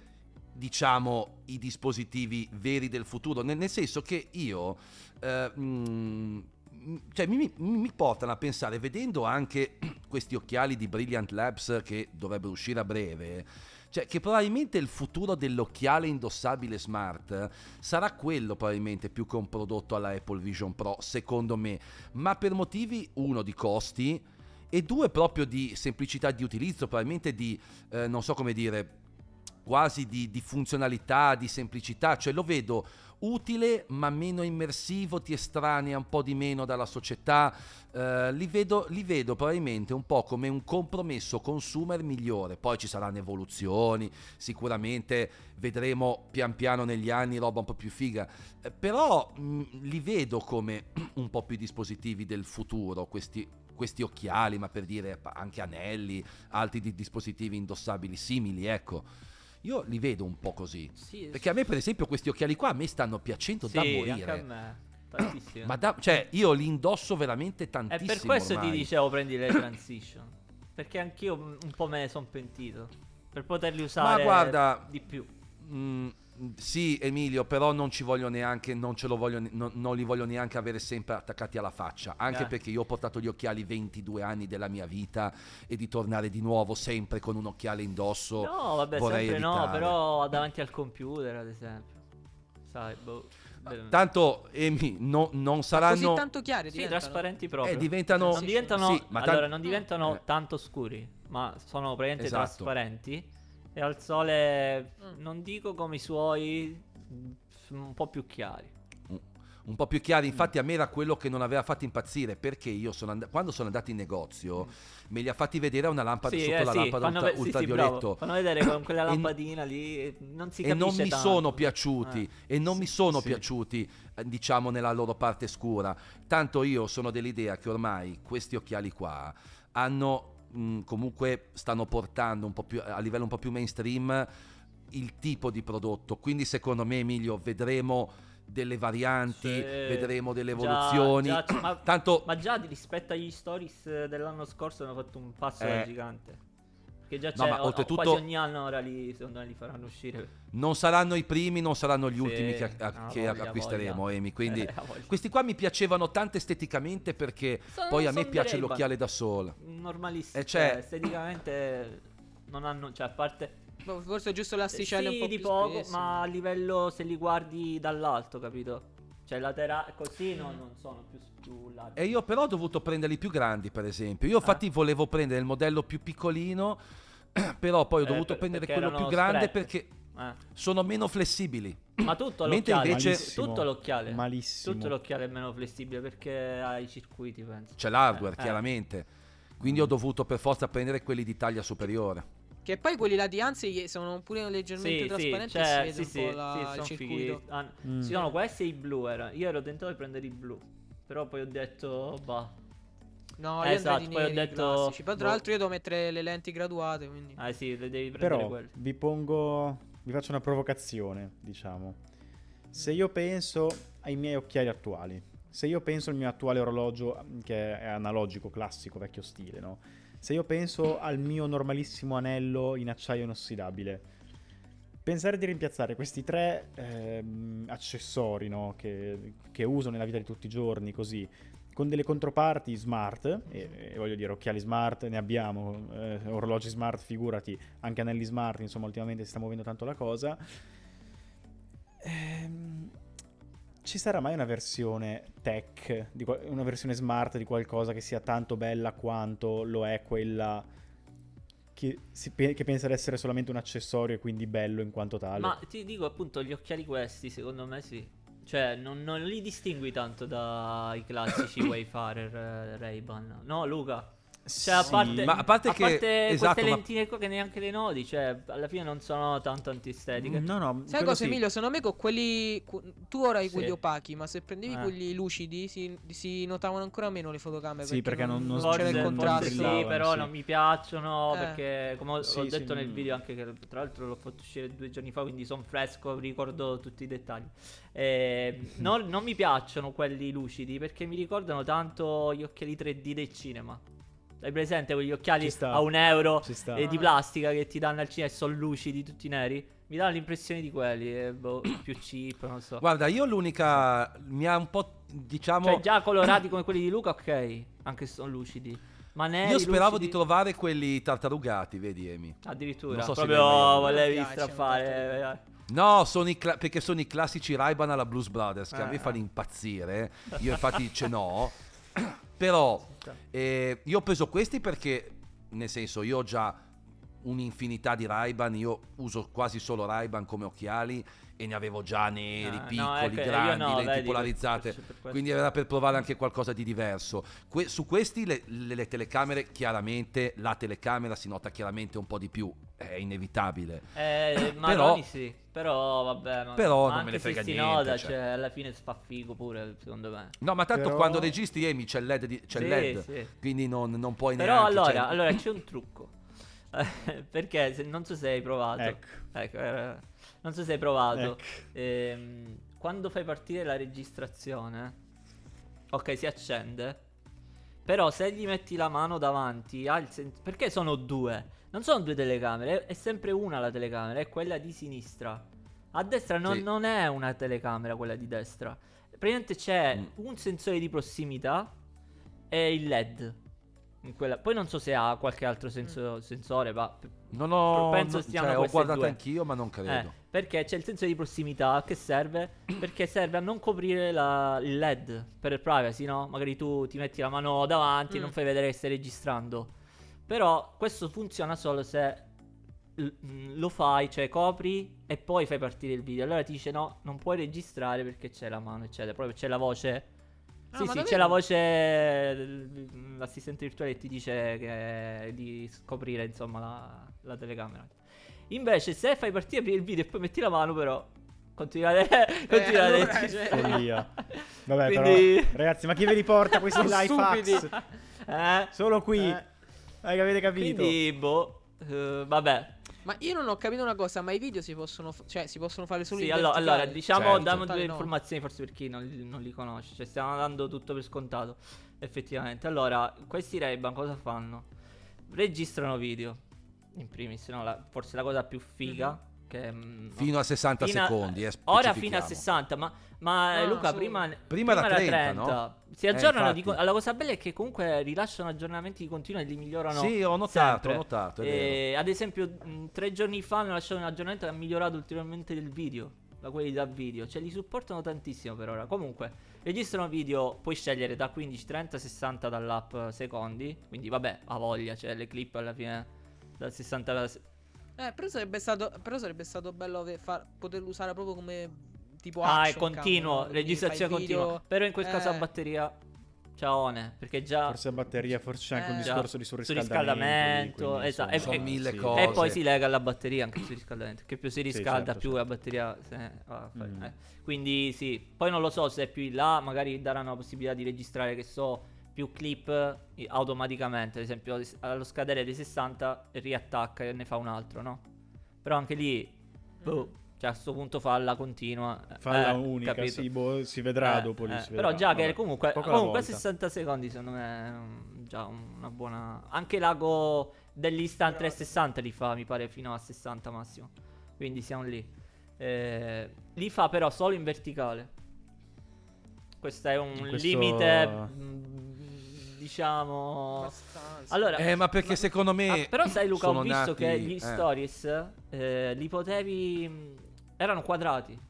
diciamo i dispositivi veri del futuro, nel, nel senso che io eh, mh, cioè, mi, mi- mi portano a pensare, vedendo anche questi occhiali di Brilliant Labs che dovrebbero uscire a breve, cioè che probabilmente il futuro dell'occhiale indossabile smart sarà quello probabilmente più che un prodotto alla Apple Vision Pro, secondo me, ma per motivi uno di costi e due proprio di semplicità di utilizzo, probabilmente di, eh, non so come dire, quasi di, di funzionalità, di semplicità, cioè lo vedo utile ma meno immersivo, ti estranea un po' di meno dalla società, eh, li, vedo, li vedo probabilmente un po' come un compromesso consumer migliore, poi ci saranno evoluzioni, sicuramente vedremo pian piano negli anni roba un po' più figa, eh, però mh, li vedo come un po' più dispositivi del futuro, questi, questi occhiali, ma per dire anche anelli, altri di- dispositivi indossabili simili, ecco. Io li vedo un po' così. Sì, Perché a me, per esempio, questi occhiali qua a me stanno piacendo da sì, anche a morire. me. Tantissimo. Ma da- cioè, io li indosso veramente tantissimo. per questo ormai. ti dicevo prendi le transition. Perché anch'io un po' me ne sono pentito. Per poterli usare guarda- di più. Mm, sì, Emilio, però non ci voglio neanche, non ce lo voglio, non, non li voglio neanche avere sempre attaccati alla faccia. Anche Eh. perché io ho portato gli occhiali 22 anni della mia vita e di tornare di nuovo sempre con un occhiale indosso. No, vabbè, vorrei sempre no, evitare. però davanti al computer, ad esempio. Sai, boh. Eh, Tanto, Emi, no- non Così saranno. tanto chiari sì, trasparenti proprio. Eh, diventano. non diventano, sì, ma allora, non diventano Eh. tanto scuri, ma sono praticamente Esatto. trasparenti. E al sole, Mm. non dico come i suoi, mm, un po' più chiari. un po' più chiari. Infatti, a me era quello che non aveva fatto impazzire. Perché io sono and- quando sono andato in negozio, me li ha fatti vedere una lampada Sì, sotto eh, la sì, lampada fanno ultra- sì, sì, ultravioletto. bravo. Fanno vedere con quella E lampadina lì, eh, non si e capisce non mi tanto. sono piaciuti Eh. e non mi sono sì. piaciuti eh, diciamo nella loro parte scura tanto io sono dell'idea che ormai questi occhiali qua hanno mh, comunque stanno portando un po' più a livello un po' più mainstream il tipo di prodotto quindi secondo me Emilio vedremo delle varianti Sì. vedremo delle Già- evoluzioni già c- ma, tanto ma già rispetto agli stories eh, dell'anno scorso hanno fatto un passo Eh. gigante. Perché già No, c'è, ma o- o oltretutto- quasi ogni anno ora li, secondo me li faranno uscire. non saranno i primi non saranno gli Sì, ultimi che, a- ah, che voglia, acquisteremo voglia. Emi quindi Eh, questi qua mi piacevano tanto esteticamente perché Sono- poi a me piace Ray-Ban. l'occhiale da sole Normalissimi. Eh, cioè- cioè, esteticamente non hanno, cioè a parte Boh, Forse è giusto eh, l'asticella sì, un po' di più poco, spesso. ma a livello se li guardi dall'alto, capito? Cioè laterali così no, non sono più, più larghi. E io però ho dovuto prenderli più grandi, per esempio. Io infatti volevo prendere il modello più piccolino, però poi ho Eh, dovuto per- prendere quello più grande strette. perché Eh. sono meno flessibili. Ma tutto l'occhiale, invece- Malissimo. tutto l'occhiale. Malissimo. Tutto l'occhiale è meno flessibile perché ha i circuiti, penso. C'è l'hardware, Eh, eh. chiaramente. Quindi ho dovuto per forza prendere quelli di taglia superiore. Che poi quelli là di Anzi sono pure leggermente Sì, sì, trasparenti vede sì, un sì, po' la- sì, il sono. Ah, Mm. Ci sono questi e i blu era. Io ero tentato di prendere i blu. Però poi ho detto, bah. No, Eh, io esatto, poi ho detto, classici. Poi tra boh. l'altro io devo mettere le lenti graduate, quindi... Ah sì, le devi prendere Però quelli. vi pongo, vi faccio una provocazione, diciamo. Se io penso ai miei occhiali attuali, se io penso al mio attuale orologio che è analogico, classico, vecchio stile, no? Se io penso al mio normalissimo anello in acciaio inossidabile, pensare di rimpiazzare questi tre ehm, accessori no? che, che uso nella vita di tutti i giorni così con delle controparti smart, e, e voglio dire occhiali smart ne abbiamo, eh, orologi smart figurati, anche anelli smart, insomma ultimamente si sta muovendo tanto la cosa. Ehm, ci sarà mai una versione tech, una versione smart di qualcosa che sia tanto bella quanto lo è quella chi si che pensa di essere solamente un accessorio e quindi bello in quanto tale. Ma ti dico appunto, gli occhiali questi, secondo me sì. Cioè, non, non li distingui tanto dai classici Wayfarer eh, Ray-Ban. No, Luca? Cioè, a Sì, parte, ma a parte che- esatto, queste ma- lentine qua che neanche le noti, cioè, alla fine non sono tanto antistetiche. No, no, Sai cosa, sì. Emilio? Secondo me con quelli. Tu ora hai Sì. quelli opachi, ma se prendevi Eh. quelli lucidi si, si notavano ancora meno le fotocamere. Sì, perché non- non c'era il contrasto. sì, però sì. non mi piacciono Eh. perché come ho, Sì, ho sì, detto nel video anche che tra l'altro l'ho fatto uscire due giorni fa quindi sono fresco, ricordo tutti i dettagli. Eh, non, non mi piacciono quelli lucidi perché mi ricordano tanto gli occhiali 3D del cinema. Hai presente quegli occhiali a un euro e di plastica che ti danno al cinema e sono lucidi, tutti neri? Mi dà l'impressione di quelli, eh, boh, più cheap, non so. Guarda, io l'unica mi ha un po' diciamo Cioè già colorati come quelli di Luca, ok, anche se sono lucidi. Ma neri io speravo lucidi? di trovare quelli tartarugati, vedi Emi. Addirittura, Non so proprio mai volevi strappare. eh, No, sono i cla- perché sono i classici Ray-Ban alla Blues Brothers che a me Eh. fanno impazzire. Io infatti ce n'ho. Però eh, io ho preso questi perché, nel senso, io ho già un'infinità di Ray-Ban, io uso quasi solo Ray-Ban come occhiali e ne avevo già neri, Ah, no, piccoli, ecco, io grandi, no, lenti polarizzate. per-. Quindi era per provare anche qualcosa di diverso. Que- su questi le, le- le telecamere, chiaramente, la telecamera si nota chiaramente un po' di più, è inevitabile. Eh, Però- sì, però vabbè. No, Però ma non me ne frega si niente, nota, cioè. cioè, alla fine fa figo pure, secondo me. No, ma tanto Però- quando registri Emi c'è il LED, di- c'è Sì, LED sì. quindi non, non puoi Però neanche... allora, cioè- allora c'è un trucco. Perché se- non so se hai provato. Ecco. Ecco, eh, non so se hai provato. Ecco. Ehm, quando fai partire la registrazione, ok, si accende. Però se gli metti la mano davanti, ha il sen- perché sono due? Non sono due telecamere, è, è sempre una la telecamera, è quella di sinistra. A destra non, Sì. non è una telecamera quella di destra. Praticamente c'è Mm. un sensore di prossimità e il LED. In quella- Poi non so se ha qualche altro senso- sensore, ma Non ho... penso non- stiano cioè, ho guardato due. anch'io, ma non eh, credo. perché c'è il sensore di prossimità che serve? Perché serve a non coprire la- il LED per il privacy, no? Magari tu ti metti la mano davanti e Mm. non fai vedere che stai registrando. Però questo funziona solo se l- mm, lo fai, cioè copri e poi fai partire il video. Allora ti dice no, non puoi registrare perché c'è la mano, eccetera. Proprio c'è la voce. Ah, sì, sì, davvero? c'è la voce. L'assistente virtuale che ti dice che di scoprire, insomma, la, la telecamera. Invece, se fai partire il video e poi metti la mano, però. Continuare. continuare allora, a cioè- Follia. Vabbè, Quindi- però, ragazzi, ma chi ve li porta questi Sono life stupidi. hacks? Eh? Solo qui. Eh. Eh, che avete capito? Quindi, boh. eh, vabbè. Ma io non ho capito una cosa, ma i video si possono, f- cioè, si possono fare solo Sì, in allora, allora, diciamo, Certo. diamo due no. informazioni forse per chi non, li- non li conosce. Cioè, stiamo dando tutto per scontato. Effettivamente. Allora, questi Ray-Ban cosa fanno? Registrano video. In primis, no? La- forse la cosa più figa. Che, mm, Fino a 60 fino a- secondi, eh, Ora fino a specifichiamo. 60, ma, ma Ah, Luca solo. prima, Prima era 30, no? Si Eh, aggiornano. di infatti. co- la cosa bella è che comunque rilasciano aggiornamenti di continuo e li migliorano. Sì, ho notato, ho notato, E, ad esempio, mh, tre giorni fa hanno lasciato un aggiornamento che ha migliorato ulteriormente il video. La qualità video. Cioè, li supportano tantissimo per ora. Comunque, registrano video. Puoi scegliere da 15, 30, 60 dall'app secondi. Quindi, vabbè, ha voglia. Cioè, le clip alla fine da 60 alla se- Eh, però sarebbe stato, però sarebbe stato bello far- poterlo usare proprio come tipo Ah, è continuo. Quindi registrazione continua. Però in quel caso a Eh. batteria. Ciaone. Perché già. Forse a batteria, forse c'è anche un Eh. discorso di surriscaldamento. quindi, esatto. insomma, E- mille sì. cose. E poi si lega alla batteria anche il surriscaldamento. Che più si riscalda, certo, più certo. la batteria. se- va a fare- Mm. eh. Quindi sì. Poi non lo so se più in là magari daranno la possibilità di registrare, che so, più clip automaticamente. Ad esempio, allo scadere dei 60 riattacca e ne fa un altro, no? Però anche lì. boh, cioè a questo punto falla continua. Falla eh, unica, capito? sì, boh, si vedrà Eh, dopo lì. eh, si però vedrà. già che comunque, comunque volta. 60 secondi secondo me è un- già una buona... Anche l'ago dell'instant 360 li fa mi pare fino a 60 massimo. Quindi siamo lì. Eh, li fa però solo in verticale. Questo è un Questo- limite, mm, diciamo... Allora, Eh, ma perché secondo me... Ah, però sai Luca, ho visto nati- che gli eh. stories eh, li potevi... mh, erano quadrati.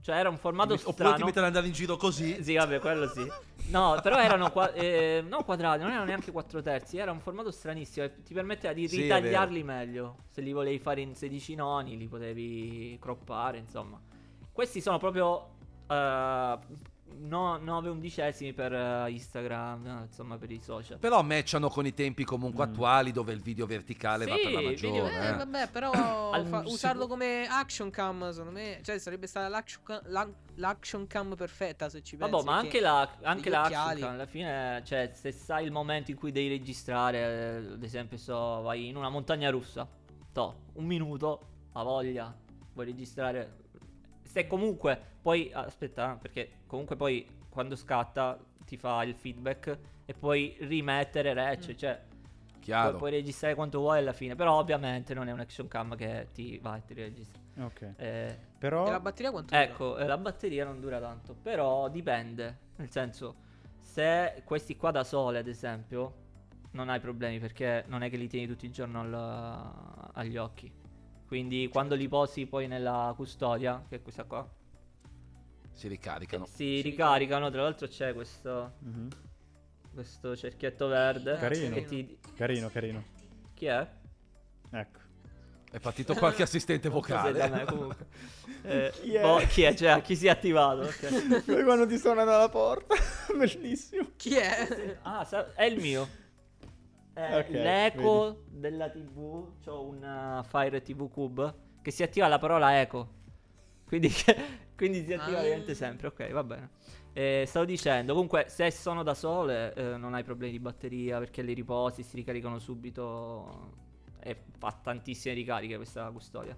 Cioè era un formato Oppure strano. ti mettono ad andare in giro così. Sì, vabbè, quello sì. No, però erano qua- eh, non quadrati, non erano neanche 4 terzi, era un formato stranissimo e ti permetteva di Sì, ritagliarli meglio. Se li volevi fare in 16 noni, li potevi croppare, insomma. Questi sono proprio eh, no, 9 undicesimi per eh, Instagram, insomma, per i social. Però matchano con i tempi comunque Mm. attuali dove il video verticale va Sì, per la video- maggiore. Eh, eh. vabbè, però Al- fa- usarlo come action cam, secondo me, cioè sarebbe stata l'action cam, la- l'action cam perfetta se ci pensi. Vabbè, ma anche la, anche degli la occhiali. action cam, alla fine, cioè, se sai il momento in cui devi registrare, eh, ad esempio, so, vai in una montagna russa, to, un minuto, a voglia, vuoi registrare. Se comunque poi, aspetta, eh, perché comunque poi quando scatta ti fa il feedback e puoi rimettere rec, Mm. cioè Chiaro. puoi, puoi registrare quanto vuoi alla fine, però ovviamente non è un action cam che ti va e ti registra. Ok. Eh, Però E la batteria quanto dura? Ecco, eh, la batteria non dura tanto, però dipende. Nel senso, se questi qua da sole, ad esempio, non hai problemi perché non è che li tieni tutto il giorno al- agli occhi. Quindi quando li posi poi nella custodia, che è questa qua, Si ricaricano. si ricaricano. Tra l'altro c'è questo, Mhm. questo cerchietto verde. Carino. Che ti... Carino, carino. Chi è? Ecco. È partito qualche assistente da me, vocale. comunque. Eh, Chi è? boh, chi è? Cioè, chi si è attivato? ok. Poi quando ti suonano alla porta. Bellissimo. Chi è? Ah, sa- è il mio. È Ok, l'eco della TV. C'ho un Fire TV Cube che si attiva la parola eco. Quindi, quindi si attiva Ah. sempre. Ok, va bene. Eh, stavo dicendo, comunque, se sono da sole, eh, non hai problemi di batteria perché li riposi, si ricaricano subito. E fa tantissime ricariche questa custodia.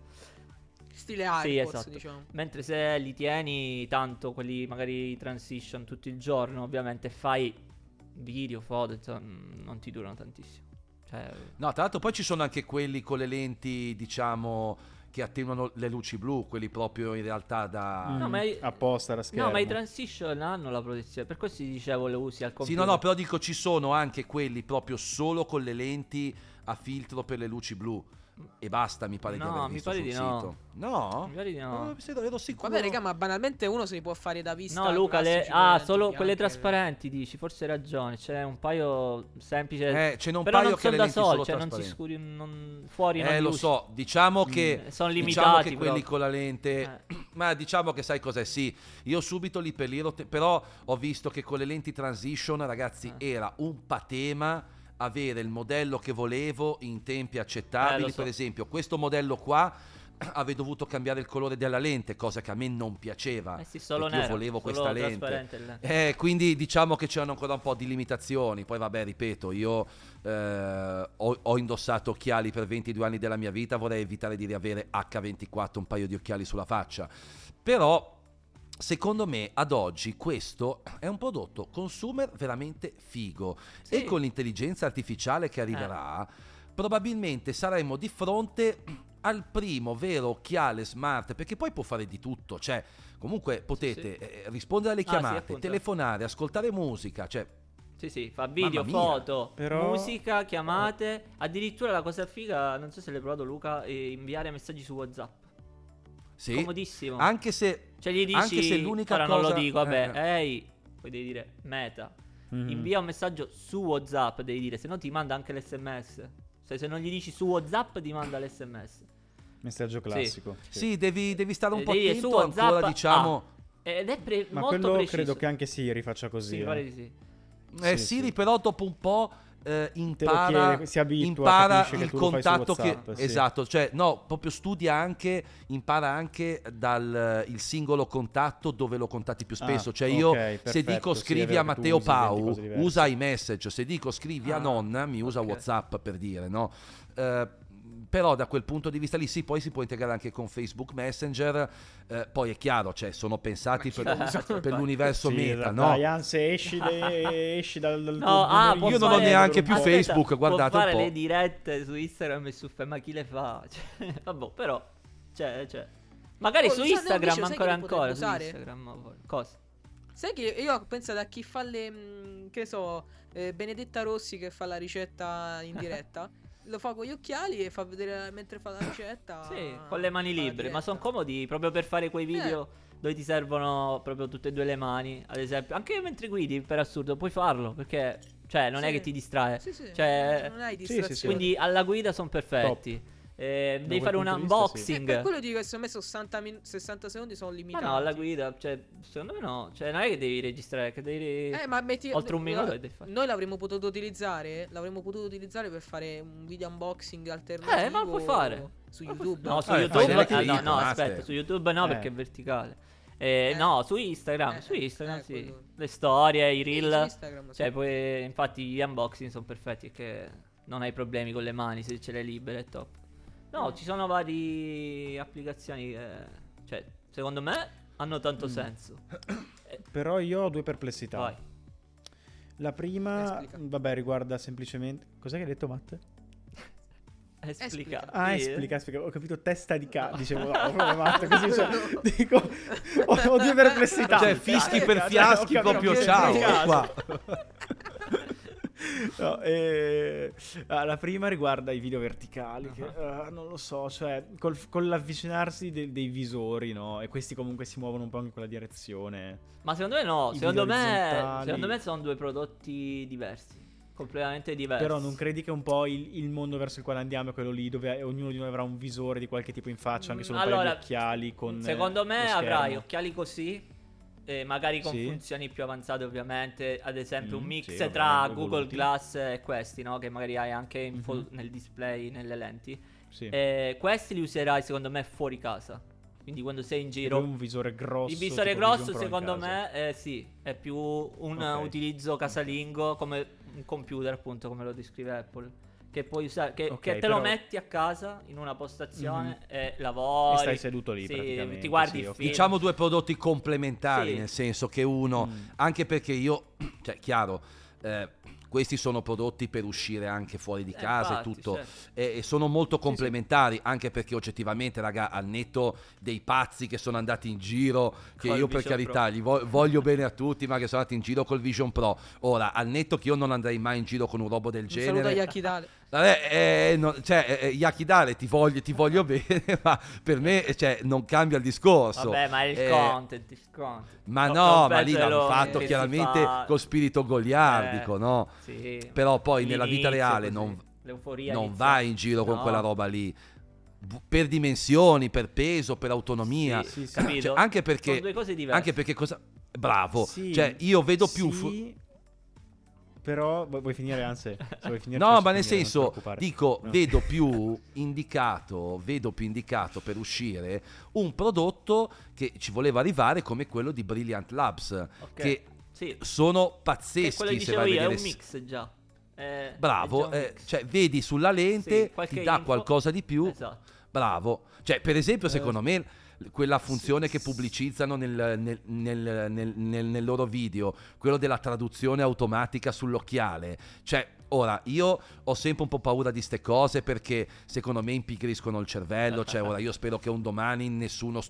Stile Sì, iPods, esatto. diciamo. Mentre se li tieni tanto, quelli magari transition tutto il giorno, ovviamente fai video, foto, non ti durano tantissimo. Cioè, No, tra l'altro poi ci sono anche quelli con le lenti, diciamo, che attenuano le luci blu, quelli proprio in realtà da... No, Mm, i- apposta la schermo. no, ma i transition hanno la protezione. Per questo ti dicevo, le usi al Sì, computer. no, no, però dico ci sono anche quelli proprio solo con le lenti a filtro per le luci blu. E basta, mi pare di No, aver mi visto pare sul di no. sito. No? Mi pare di no. Eh, sei davvero sicuro? Vabbè, raga, ma banalmente uno se li può fare da vista. No, Luca, le... ah, solo quelle anche- trasparenti dici, forse hai ragione. C'è un paio semplice. Eh, ce n'è un però paio non che sono le da solo cioè non si scuri non... fuori Eh, lo usi. so, diciamo che Mm, sono diciamo limitati che quelli con la lente Eh. ma diciamo che sai cos'è? Sì, io subito lì per lì però ho visto che con le lenti transition, ragazzi, Eh. era un patema avere il modello che volevo in tempi Eh, accettabili, lo so. per esempio, questo modello qua avevo dovuto cambiare il colore della lente, cosa che a me non piaceva. Eh sì, solo nera, io volevo questa lente. il- Eh, quindi diciamo che c'erano ancora un po' di limitazioni. Poi, vabbè, ripeto, io eh, ho, ho indossato occhiali per 22 anni della mia vita. Vorrei evitare di riavere H24 un paio di occhiali sulla faccia. Però, secondo me, ad oggi questo è un prodotto consumer veramente figo. Sì. E con l'intelligenza artificiale che arriverà, probabilmente saremo di fronte al primo vero occhiale smart. Perché poi può fare di tutto. Cioè, comunque potete eh, rispondere alle Ah, sì, chiamate, appunto. telefonare, ascoltare musica. Cioè, Sì, sì, fa video, foto, Però- musica, chiamate. Addirittura la cosa figa, non so se l'hai provato Luca, è inviare messaggi su WhatsApp. Sì. Comodissimo. Anche se cioè gli dici, anche se l'unica ora non lo cosa- dico, vabbè, eh. ehi, poi devi dire meta. Mhm. Invia un messaggio su WhatsApp, devi dire, se no ti manda anche l'SMS. Se, se non gli dici su WhatsApp ti manda l'SMS. Messaggio classico. sì, devi, devi stare un Eh, po' devi su attento ancora, WhatsApp, diciamo. ah, Ed è pre- Ma molto quello preciso. credo che anche Siri faccia così. Sì, eh. pare di sì. Eh, Sì, Siri sì. però dopo un po' eh, impara, chiede, si abitua, impara il contatto che sì. esatto, cioè no, proprio studia anche, impara anche dal il singolo contatto dove lo contatti più spesso. Ah, cioè io ok, se perfetto, dico sì, è scrivi vero a Matteo usi 20 Pau, usa iMessage, se dico scrivi a Ah, nonna, mi usa ok. WhatsApp per dire, no? Eh, però da quel punto di vista lì sì, poi si può integrare anche con Facebook Messenger, eh, poi è chiaro, cioè sono pensati per, per l'universo Sì, meta, no? Dai, anzi, esci, de- esci dal, dal No, tuo ah, Io non ho neanche più Aspetta, Facebook, guardate può un fare po'. le dirette su Instagram e su Fe- ma chi le fa? Cioè, vabbè, però cioè, cioè. Magari Oh, su Instagram sai ancora ancora su usare? Instagram. ma poi- Cosa? Sai che io ho pensato a chi fa le. mh, che so, eh, Benedetta Rossi che fa la ricetta in diretta. Lo fa con gli occhiali e fa vedere mentre fa la ricetta. Sì, con le mani libere, ma sono comodi proprio per fare quei video dove ti servono proprio tutte e due le mani, ad esempio. Anche mentre guidi, per assurdo, puoi farlo, perché, cioè, non è Sì. che ti distrae. Sì, sì, Cioè, non hai sì, sì, distrazioni. sì. Quindi alla guida sono perfetti. Eh, devi fare un vista, sì. Eh, unboxing. per quello dico che secondo me 60, min- 60 secondi sono Ma limitati. no, alla guida, cioè, secondo me no. Cioè, non è che devi registrare, che devi... Eh, ma metti, Oltre un no, minuto devi fare. Noi l'avremmo potuto utilizzare. L'avremmo potuto utilizzare per fare un video unboxing alternativo. Eh, ma lo puoi fare. Su Ma YouTube. No, su Vabbè, YouTube. ah, no, no, aspetta, su YouTube no, Eh. perché è verticale. Eh, Eh. No, su Instagram. Eh, su Instagram, eh, sì. quello. Le storie, i reel. su Instagram, sì. Cioè, poi, infatti, gli unboxing sono perfetti perché non hai problemi con le mani se ce le libere, è top. No, ci sono varie applicazioni che, cioè, secondo me hanno tanto Mm. senso. Però io ho due perplessità. Vai. La prima, Esplica. vabbè, riguarda semplicemente... Cos'è che hai detto, Matt? Esplica. Esplica. Ah, esplica, esplica. Ho capito testa di cazzo. Dicevo, no, proprio matto, così. cioè, dico, ho, ho due perplessità. Cioè, fischi per fiaschi proprio ciao. Qua. No, eh, ah, la prima riguarda i video verticali, che Uh-huh. ah, non lo so, cioè col- con l'avvicinarsi de- dei visori, no? E questi comunque si muovono un po' in quella direzione. Ma secondo me no, secondo me, secondo me sono due prodotti diversi, completamente diversi. Però non credi che un po' il, il mondo verso il quale andiamo è quello lì dove ognuno di noi avrà un visore di qualche tipo in faccia, anche solo un paio Allora, di occhiali con Secondo eh, me avrai occhiali così, eh, magari con Sì. funzioni più avanzate ovviamente, ad esempio un Mm, mix sì, tra evoluti. Google Glass e questi, no? Che magari hai anche fo- Mhm. nel display, nelle lenti. Sì. Eh, questi li userai secondo me fuori casa, quindi quando sei in giro. un visore grosso. Il visore grosso secondo me eh, sì, è più un Ok. utilizzo casalingo come un computer appunto come lo descrive Apple. Che puoi usare, che, Ok, che te però- lo metti a casa in una postazione Mhm. e lavori. E stai seduto lì Sì, praticamente, Ti guardi sì, il ok. film. Diciamo due prodotti complementari, Sì. nel senso che uno, Mm. anche perché io, cioè chiaro, eh, questi sono prodotti per uscire anche fuori di Eh, casa infatti, e tutto, certo. e, e sono molto complementari, anche perché oggettivamente, raga, al netto dei pazzi che sono andati in giro, che Col io per Vision carità gli vo- voglio bene a tutti, ma che sono andati in giro col Vision Pro. Ora, al netto che io non andrei mai in giro con un robo del Un saluto genere. agli Akidale. Vabbè, eh, no, cioè, eh, eh, Yakidale ti voglio, ti voglio bene, ma per me cioè, non cambia il discorso. Vabbè, ma è il Eh, content, il content. Ma No, no, ma lì l'hanno fatto chiaramente fa- con spirito goliardico, Eh, no? Sì. Però poi nella vita reale non, non vai in giro con No. quella roba lì. Per dimensioni, per peso, per autonomia. Sì, Sì, sì. capito? Cioè, anche perché Sono due cose diverse. Anche perché cosa... Bravo. Cioè, io vedo più... fu- Però vu- vuoi finire, Anse? Se vuoi finire, No, ma nel finire, senso, dico, No. vedo più indicato, vedo più indicato per uscire un prodotto che ci voleva arrivare come quello di Brilliant Labs, Ok. che Sì. sono pazzeschi quello che se dicevo vai a io è vedere un s- mix già. È- è Bravo, già un eh, cioè vedi sulla lente, Sì, ti dà info. qualcosa di più. Esatto. Bravo. Cioè, per esempio, Eh, secondo me quella funzione che pubblicizzano nel- nel- nel- nel loro video, quello della traduzione automatica sull'occhiale. Cioè, ora, io ho sempre un po' paura di ste cose perché secondo me impigriscono il cervello. Cioè, ora io spero che un domani nessuno,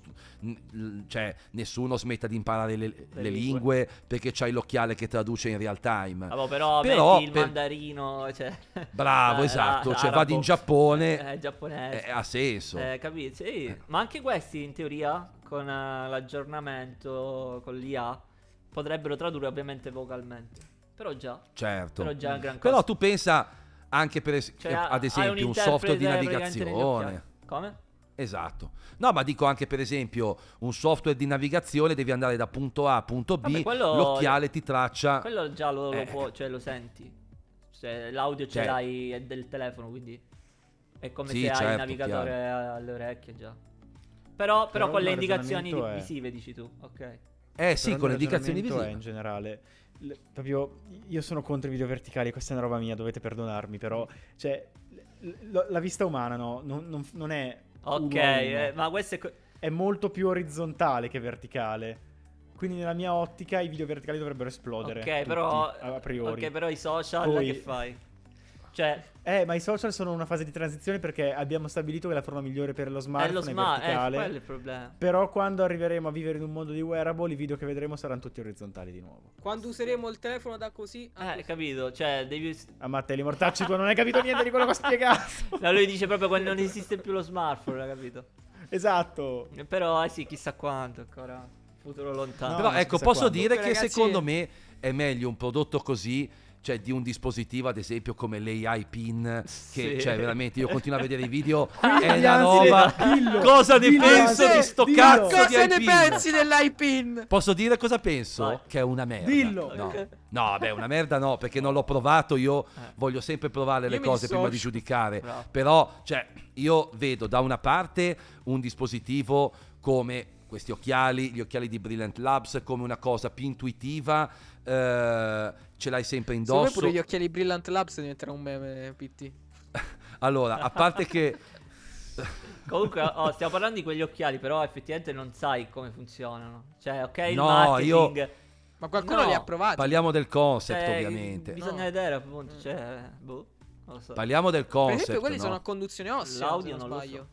cioè, nessuno smetta di imparare le, le Le lingue. lingue perché c'hai l'occhiale che traduce in real time. Vabbè, però, Però metti il per- mandarino, cioè... Bravo, eh, esatto, a- cioè arabo. vado in Giappone, Eh, giapponese. eh, ha senso. Eh, capito? Sì. Ma anche questi, in teoria, con eh, l'aggiornamento, con l'IA, potrebbero tradurre ovviamente vocalmente. Però già, Certo. però già un gran Però tu pensa anche per es- Cioè, ad esempio un software di navigazione. Come? Esatto. No, ma dico anche per esempio un software di navigazione devi andare da punto A a punto B, Vabbè, quello- l'occhiale ti traccia Quello già lo, lo Eh. può, cioè lo senti. Cioè, l'audio ce Cioè- l'hai è del telefono, quindi è come Sì, se hai il certo, navigatore alle orecchie già. Però, però, Però con le indicazioni è- visive dici tu, ok. Eh sì, con le indicazioni visive. in generale. proprio io sono contro i video verticali, questa è una roba mia, dovete perdonarmi, però cioè l- la vista umana no, non, non- non è Ok, eh, ma questo è... co- è molto più orizzontale che verticale. Quindi nella mia ottica i video verticali dovrebbero esplodere. Ok, tutti, però... a priori. Ok, però i social Poi- che fai? Cioè, Eh, ma i social sono una fase di transizione perché abbiamo stabilito che la forma migliore per lo è smartphone lo è, smart, eh, verticale. quello è il problema. Però quando arriveremo a vivere in un mondo di wearable, i video che vedremo saranno tutti orizzontali di nuovo. Quando useremo il telefono da così a Eh, così. capito? Cioè, devi... A Mattei, mortacci, tu non hai capito niente di quello che ho spiegato. No, lui dice proprio quando non esiste più lo smartphone, capito? esatto. Però, eh sì, chissà quanto ancora. Futuro lontano. No, Però ecco, chissà posso quando. dire Comunque, che ragazzi- secondo me è meglio un prodotto così, cioè di un dispositivo ad esempio come l'AI PIN, che Sì. cioè veramente io continuo a vedere i video, Quindi, è anzi, roba... dillo, Cosa ne dillo, penso di sto dillo. cazzo di Cosa ne iPin? pensi dell'iPin? Posso dire cosa penso? Vai. Che è una merda. Dillo. No, no vabbè, una merda no, perché non l'ho provato, io Eh. voglio sempre provare le Io cose prima di giudicare. Bravo. Però, cioè, io vedo da una parte un dispositivo come questi occhiali, gli occhiali di Brilliant Labs, come una cosa più intuitiva, eh, ce l'hai sempre Secondo indosso. pure gli occhiali Brilliant Labs diventerà un meme, PT. Allora, a parte che... Comunque, oh, stiamo parlando di quegli occhiali, però effettivamente non sai come funzionano. Cioè, ok, il No, marketing... Ma qualcuno No, li ha provati. Parliamo del concept, cioè, ovviamente. Bisogna No. vedere, appunto. Cioè, boh, non lo so. Parliamo del per concept. esempio, quelli no? sono a conduzione ossea. L'audio se non, non lo sbaglio.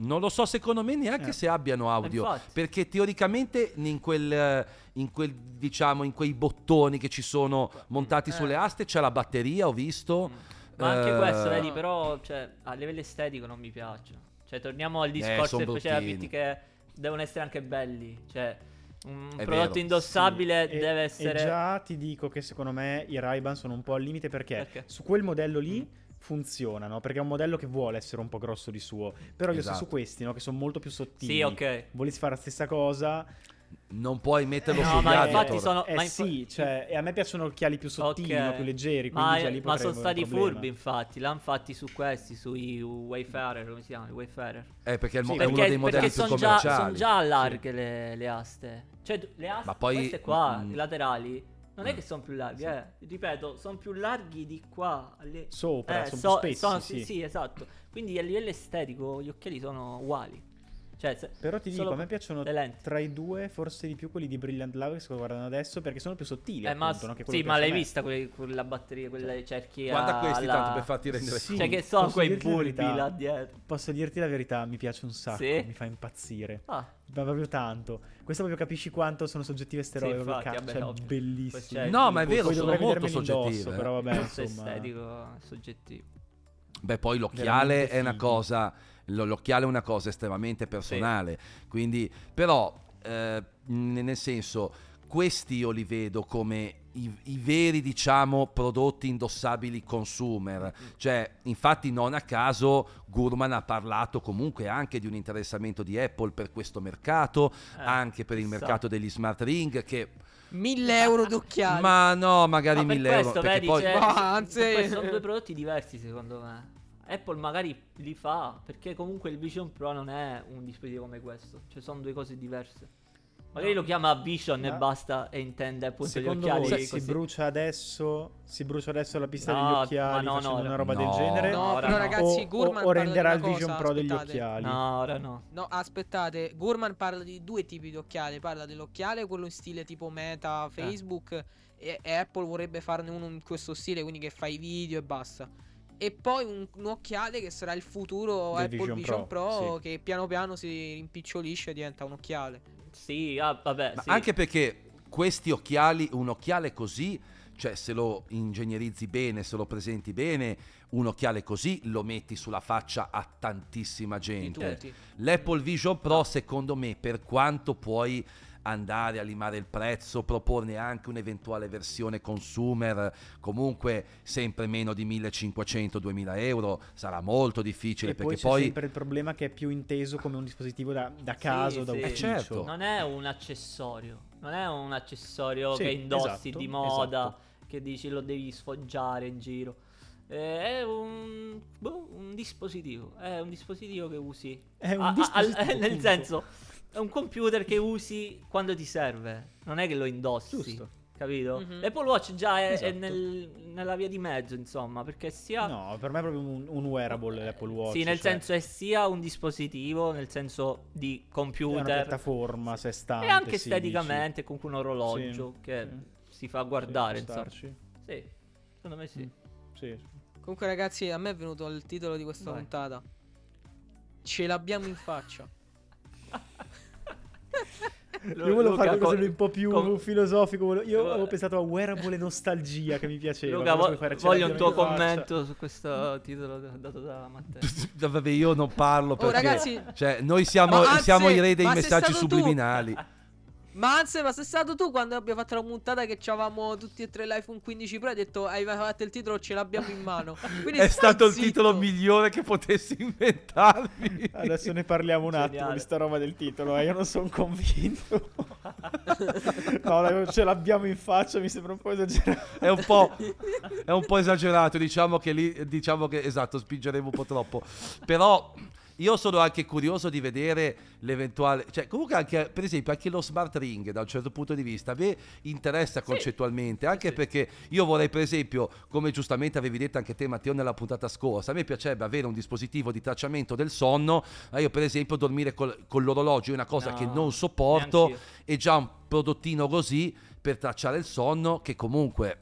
Non lo so, secondo me neanche Eh. se abbiano audio. Infatti. Perché teoricamente in quel, eh, in quel, diciamo, in quei bottoni che ci sono montati Eh. sulle aste c'è la batteria, ho visto. Mm. Ma anche Eh, questo, vedi, però, cioè, a livello estetico non mi piace. Cioè, torniamo al discorso son che faceva. Pitti che devono essere anche belli. Cioè, un È prodotto vero. indossabile Sì, e- deve essere... E già ti dico che secondo me i Ray-Ban sono un po' al limite perché, Perché? su quel modello lì funzionano, perché è un modello che vuole essere un po' grosso di suo. Però io Esatto. so su questi, no, che sono molto più sottili. Sì, ok. Volessi fare la stessa cosa? Non puoi metterlo Eh, No, ma infatti sono- Eh ma infa- sì, cioè, e a me piacciono occhiali più sottili, Ok. no, più leggeri, Ma, lì ma sono stati furbi, infatti. L'hanno fatti su questi, sui Wayfarer, come si chiama? I Wayfarer. Eh, perché è, il mo- Sì, è uno Perché, dei modelli perché più sono già, commerciali. son già larghe le, le aste. Cioè, le aste, Ma poi- queste qua, mm. i laterali, non è Mm. che sono più larghi, eh. Ripeto, sono più larghi di qua. alle- Sopra, Eh, sono più spessi, sono- sì. sì, esatto. Quindi a livello estetico gli occhiali sono uguali. Cioè, se- Però ti dico, a me piacciono tra i due, forse di più quelli di Brilliant Love che sto guardando adesso, perché sono più sottili. Eh, ma, appunto, no? Che quello sì, ma l'hai vista que- quella batteria, quella cerchi Guarda a- questi alla- tanto per farti rendere Sì. Cioè, che sono Posso quei dirti la bulbi verità? là dietro. Posso dirti la verità, mi piace un sacco, Sì? mi fa impazzire. Ah, Ma proprio tanto. Questo proprio capisci quanto sono soggettive ste robe, Sì, infatti, cazzo, vabbè, è ovvio. bellissimo. Cioè, No, ma è vero, sono molto indosso, soggettive. però vabbè, insomma. estetico soggettivo. Beh, poi l'occhiale è una cosa. Lo- L'occhiale è una cosa estremamente personale. Quindi, però, eh, nel senso, questi io li vedo come i, i veri, diciamo, prodotti indossabili consumer. Cioè, infatti, non a caso Gurman ha parlato comunque anche di un interessamento di Apple per questo mercato, Eh, anche per il chissà. mercato degli smart ring. Che, 1000 euro d'occhiali. ma no, magari Ma per 1000 euro. questo, Perché vedi, poi, cioè, Ma so- anzi- questo sono due prodotti diversi secondo me. Apple magari li fa perché comunque il Vision Pro non è un dispositivo come questo, cioè sono due cose diverse. Magari lo chiama Vision e Ma- basta e intende appunto Secondo gli occhiali voi si brucia adesso? Si brucia adesso la pista No, degli occhiali no, facendo no, una roba no. del genere? No, ora no. ragazzi, o, Gurman o- o parla di renderà il Vision cosa, Pro degli aspettate. occhiali? No, ora no. No, aspettate, Gurman parla di due tipi di occhiali, parla dell'occhiale, quello in stile tipo Meta, Eh. Facebook e, e Apple vorrebbe farne uno in questo stile, quindi che fai video e basta. E poi un, un occhiale che sarà il futuro Del Apple Vision Vision, Pro, Pro, sì. che piano piano si rimpicciolisce e diventa un occhiale. Sì, ah, vabbè, Ma sì. anche perché questi occhiali, un occhiale così, cioè se lo ingegnerizzi bene, se lo presenti bene, un occhiale così lo metti sulla faccia a tantissima Di gente. tutti. L'Apple Vision Pro, secondo me, per quanto puoi andare a limare il prezzo, proporne anche un'eventuale versione consumer, comunque sempre meno di 1500-2000 euro, sarà molto difficile E poi perché c'è poi... sempre il problema che è più inteso come un dispositivo da, da caso, da sì. ufficio. Eh, certo. Non è un accessorio. Non è un accessorio Sì, che indossi esatto, di moda, esatto. che dici lo devi sfoggiare in giro. Eh, È un, boh, un dispositivo. È un dispositivo che usi. È un A- a- dispositivo, al- nel senso, è un computer che usi quando ti serve. Non è che lo indossi. Giusto. Capito? Mhm. L'Apple Watch già è, è Esatto. nel- nella via di mezzo, insomma, perché sia... No, per me è proprio un, un wearable l'Apple Watch. Sì, nel cioè, senso è sia un dispositivo, nel senso di è una computer, piattaforma a sé stante. e anche sì, esteticamente, comunque un orologio Sì, che sì. si fa dici. guardare, Sì, insomma. Sì, secondo me sì. Mm. Sì. Comunque ragazzi, a me è venuto il titolo di questa Vai. puntata. Ce l'abbiamo in faccia. Io volevo Luca, fare qualcosa co- di un po' più com- filosofico. Io avevo pensato a wearable nostalgia che mi piaceva. Luca, vo- voglio un tuo faccia. commento su questo titolo dato da Matteo. Vabbè, io non parlo Oh perché... ragazzi, Cioè, noi siamo, anzi, siamo i re dei messaggi stato tu? Ma anzi, ma sei stato tu quando abbiamo fatto la puntata che avevamo tutti e tre l'iPhone 15 Pro hai detto hai fatto il titolo ce l'abbiamo in mano. Quindi È stato il zitto. titolo migliore che potessi inventarmi. Adesso ne parliamo un attimo Geniale. di sta roba del titolo, eh, io non sono convinto. no, ce l'abbiamo in faccia, mi sembra un po' esagerato. È un po', è un po' esagerato, diciamo che lì, diciamo che esatto, spingeremo un po' troppo. Però io sono anche curioso di vedere l'eventuale, cioè comunque anche, per esempio, anche lo smart ring da un certo punto di vista a me interessa concettualmente, anche sì. perché io vorrei per esempio, come giustamente avevi detto anche te Matteo nella puntata scorsa, a me piacerebbe avere un dispositivo di tracciamento del sonno, eh, io per esempio dormire col- con l'orologio è una cosa No, che non sopporto e già un prodottino così per tracciare il sonno che comunque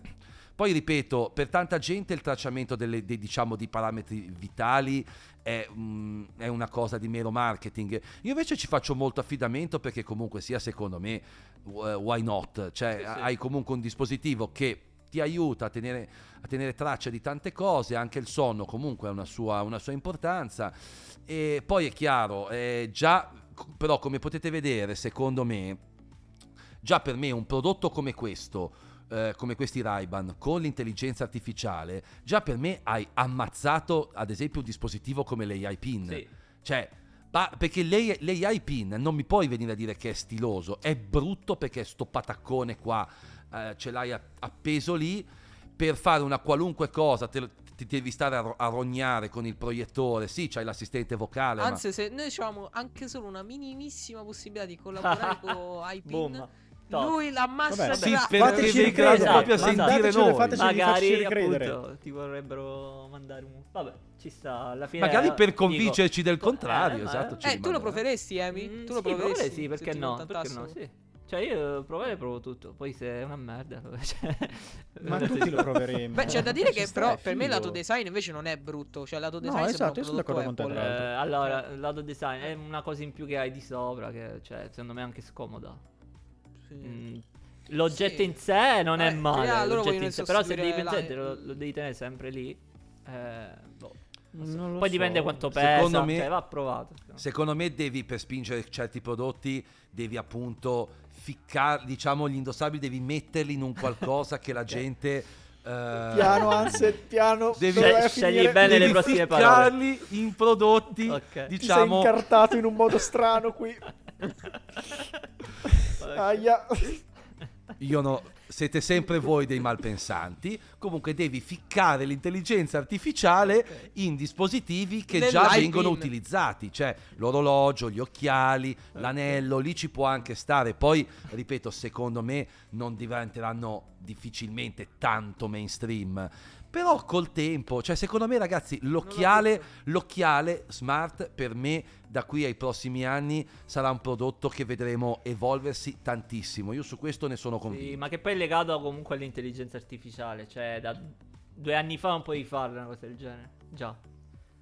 poi ripeto per tanta gente il tracciamento delle, dei, diciamo di parametri vitali è, mm, è una cosa di mero marketing io invece ci faccio molto affidamento perché comunque sia secondo me uh, why not cioè Sì, sì. hai comunque un dispositivo che ti aiuta a tenere, a tenere traccia di tante cose, anche il sonno comunque ha una sua, una sua importanza. E poi è chiaro, eh, già, però come potete vedere, secondo me, già per me un prodotto come questo, eh, come questi Ray-Ban con l'intelligenza artificiale, già per me hai ammazzato ad esempio un dispositivo come l'AI Pin. Sì. Cioè, ma- perché l'AI, l'AI Pin non mi puoi venire a dire che è stiloso, è brutto perché è sto pataccone qua, eh, ce l'hai appeso lì per fare una qualunque cosa, te ti devi stare a, ro- a rognare con il proiettore, sì, c'hai l'assistente vocale, ma- Anzi, se noi avevamo anche solo una minimissima possibilità di collaborare con iPin, Top. lui l'ammassa Vabbè, sì, tra- perché Fateci grado ricredere, proprio a mandatecelo, sentire noi. fateci- Magari ricredere. appunto ti vorrebbero mandare un vabbè ci sta alla fine Magari eh, per dico- convincerci del Eh, contrario, ma- esatto. ci Eh, tu lo rimanderà. proveresti, Amy? Mm, tu lo sì, proveresti? sì perché no perché no sì cioè io provare provo tutto poi se è una merda cioè, Ma tutti lo proveremo. Beh, c'è da dire che però per me il lato design invece non è brutto. Cioè, il lato No, design sembra esatto, un io sono prodotto d'accordo con te, Apple. Eh, allora il lato design è una cosa in più che hai di sopra che cioè secondo me è anche scomoda Sì. Mm, L'oggetto Sì. in sé non è Eh, male, l'oggetto vogliono in sé, però se devi pensare lo, lo devi tenere sempre lì. eh, boh, Poi so. dipende quanto pesa, Secondo me- cioè, va provato. Secondo me devi per spingere certi prodotti devi appunto ficcare, diciamo gli indossabili devi metterli in un qualcosa che la gente eh, Piano, Anset, piano. Devi- a Scegli bene le prossime ficcarli in prodotti Ok. Ti sei diciamo incartato in un modo strano qui. Aia. io no siete sempre voi dei malpensanti. Comunque devi ficcare l'intelligenza artificiale in dispositivi che già Nell'iPin. vengono utilizzati cioè l'orologio gli occhiali l'anello lì ci può anche stare. Poi ripeto secondo me non diventeranno difficilmente tanto mainstream. Però col tempo cioè secondo me ragazzi l'occhiale l'occhiale smart per me da qui ai prossimi anni sarà un prodotto che vedremo evolversi tantissimo io su questo ne sono convinto Sì, ma che poi è legato comunque all'intelligenza artificiale. Cioè, da due anni fa non puoi farla una cosa del genere. Già.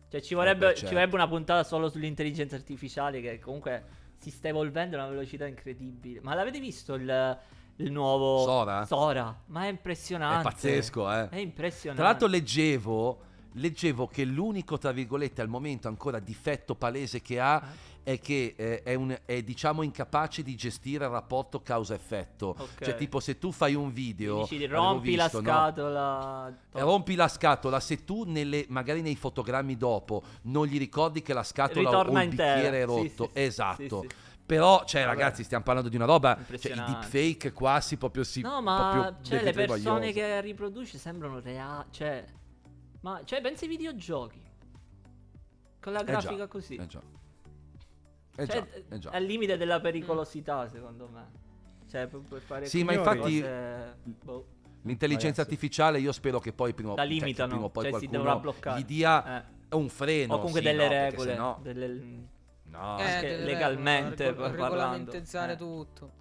Cioè, ci vorrebbe, beh, ci certo. vorrebbe una puntata solo sull'intelligenza artificiale che comunque si sta evolvendo a una velocità incredibile. Ma l'avete visto il, il nuovo Sora? Sora. Ma è impressionante. È pazzesco, eh. È impressionante. Tra l'altro leggevo, leggevo che l'unico, tra virgolette, al momento ancora difetto palese che ha è che eh, è, un- è, diciamo incapace di gestire il rapporto causa-effetto. Ok. Cioè tipo se tu fai un video... dici, rompi visto, la no? scatola. Eh, Rompi la scatola, se tu nelle, magari nei fotogrammi dopo non gli ricordi che la scatola o Ritorna il bicchiere è rotto, sì, sì, esatto. sì. Però, cioè, Vabbè. ragazzi, stiamo parlando di una roba. Cioè, i deepfake qua si proprio si. No, ma cioè, le persone che riproduce sembrano reali. Cioè, ma cioè, pensi ai videogiochi con la Eh già, grafica così. Eh già. Eh Cioè, già, eh già. Al limite della pericolosità, secondo me. Cioè, per, per fare Sì, ma cose- infatti- boh, L'intelligenza Ragazzi. artificiale io spero che poi prima, la cioè, limitano. prima o poi cioè, si qualcuno dovrà bloccare. gli dia Eh. un freno. O comunque sì, delle no, regole. sennò- delle- no, Eh, anche delle legalmente regole, par- regolamentezzare parlando. tutto.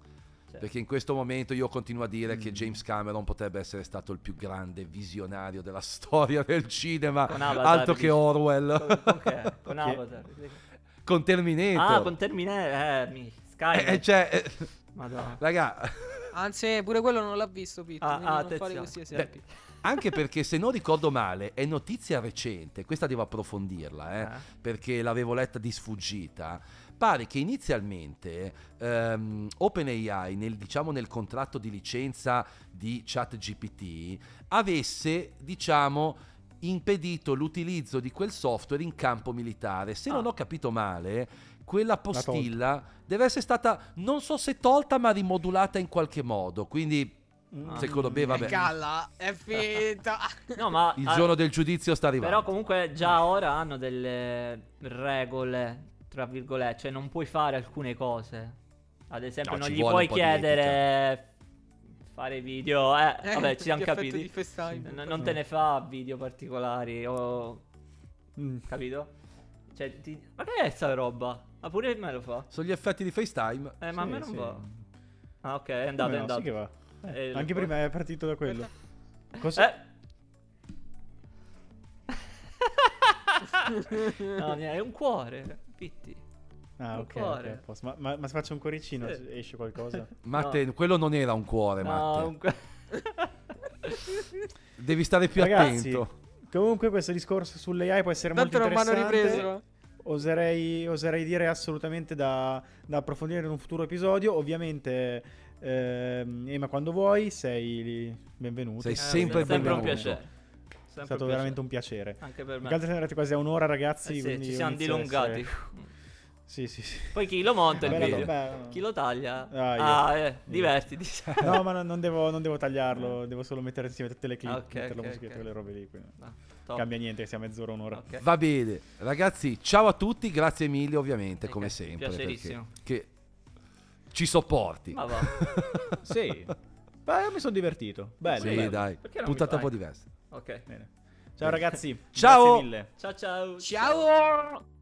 Cioè, Perché in questo momento io continuo a dire Mm. che James Cameron potrebbe essere stato il più grande visionario della storia del cinema, Avatar, altro che Orwell, con, con che? Con Avatar. con Terminator. Ah, con Terminator. Eh, mi... Sky. Eh, eh, cioè, eh, Madonna. raga, Anzi, pure quello non l'ha visto, Pete. Ah, ah, non fare questi esempi. Anche perché se non ricordo male è notizia recente, questa devo approfondirla, eh, Eh. perché l'avevo letta di sfuggita. Pare che inizialmente ehm, OpenAI, nel, diciamo nel contratto di licenza di ChatGPT, avesse, diciamo, impedito l'utilizzo di quel software in campo militare. Se non Ah. ho capito male, quella postilla deve essere stata, non so se tolta, ma rimodulata in qualche modo. Quindi, Ah. secondo me, vabbè. Calla, è finita. No, ma Il ah, giorno del giudizio sta arrivando. Però comunque già ora hanno delle regole, tra virgolette, cioè non puoi fare alcune cose. Ad esempio No, non gli puoi chiedere fare video, eh, Eh, vabbè, ci siamo capiti. FaceTime. N- non te ne fa video particolari o Mm. capito? Cioè, ti... ma che è sta roba? Ma pure me lo fa. Sono gli effetti di FaceTime. Eh, ma a Sì, me non sì. va. Ah, ok, è andato, Come è no, andato. sì che va. Eh, anche prima è partito da quello. Cosa? Eh. No, niente, è un cuore. Pitti. Ah, un ok, cuore. ok, a posto. Ma, ma, ma se faccio un cuoricino Sì. esce qualcosa? Matte, quello non era un cuore, No, Matte. un cu- Devi stare più Ragazzi, attento. comunque questo discorso sull'AI può essere Tanto molto interessante. ripreso. Oserei, oserei dire assolutamente da, da approfondire in un futuro episodio. Ovviamente, ehm, Ema, quando vuoi, sei benvenuto. Sei Eh, sempre sempre un benvenuto. Piacere. È Sempre stato un veramente piacere. un piacere. Anche per me. che altro siamo arrivati quasi a un'ora, ragazzi. Eh sì, quindi ci siamo dilungati. essere- Sì, sì, sì. Poi chi lo monta il Bella- video? bella- Chi lo taglia? Ah, io. Ah, eh, divertiti. No, ma non, non devo, non devo tagliarlo, devo solo mettere insieme tutte le clip, Ah, ok, mettere la ok, musichetta, ok. quelle robe lì. quindi Ah. Cambia niente, che sia mezz'ora, un'ora. Ok. Va bene, ragazzi, ciao a tutti, grazie mille ovviamente, Ok, come sempre. piacerissimo. Che ci sopporti. Ma va. Sì. Beh, mi sono divertito. Bello, sì, bello. dai, puntata un po' diversa. Ok. Bene. Ciao ragazzi. Ciao. Grazie mille. Ciao ciao. Ciao!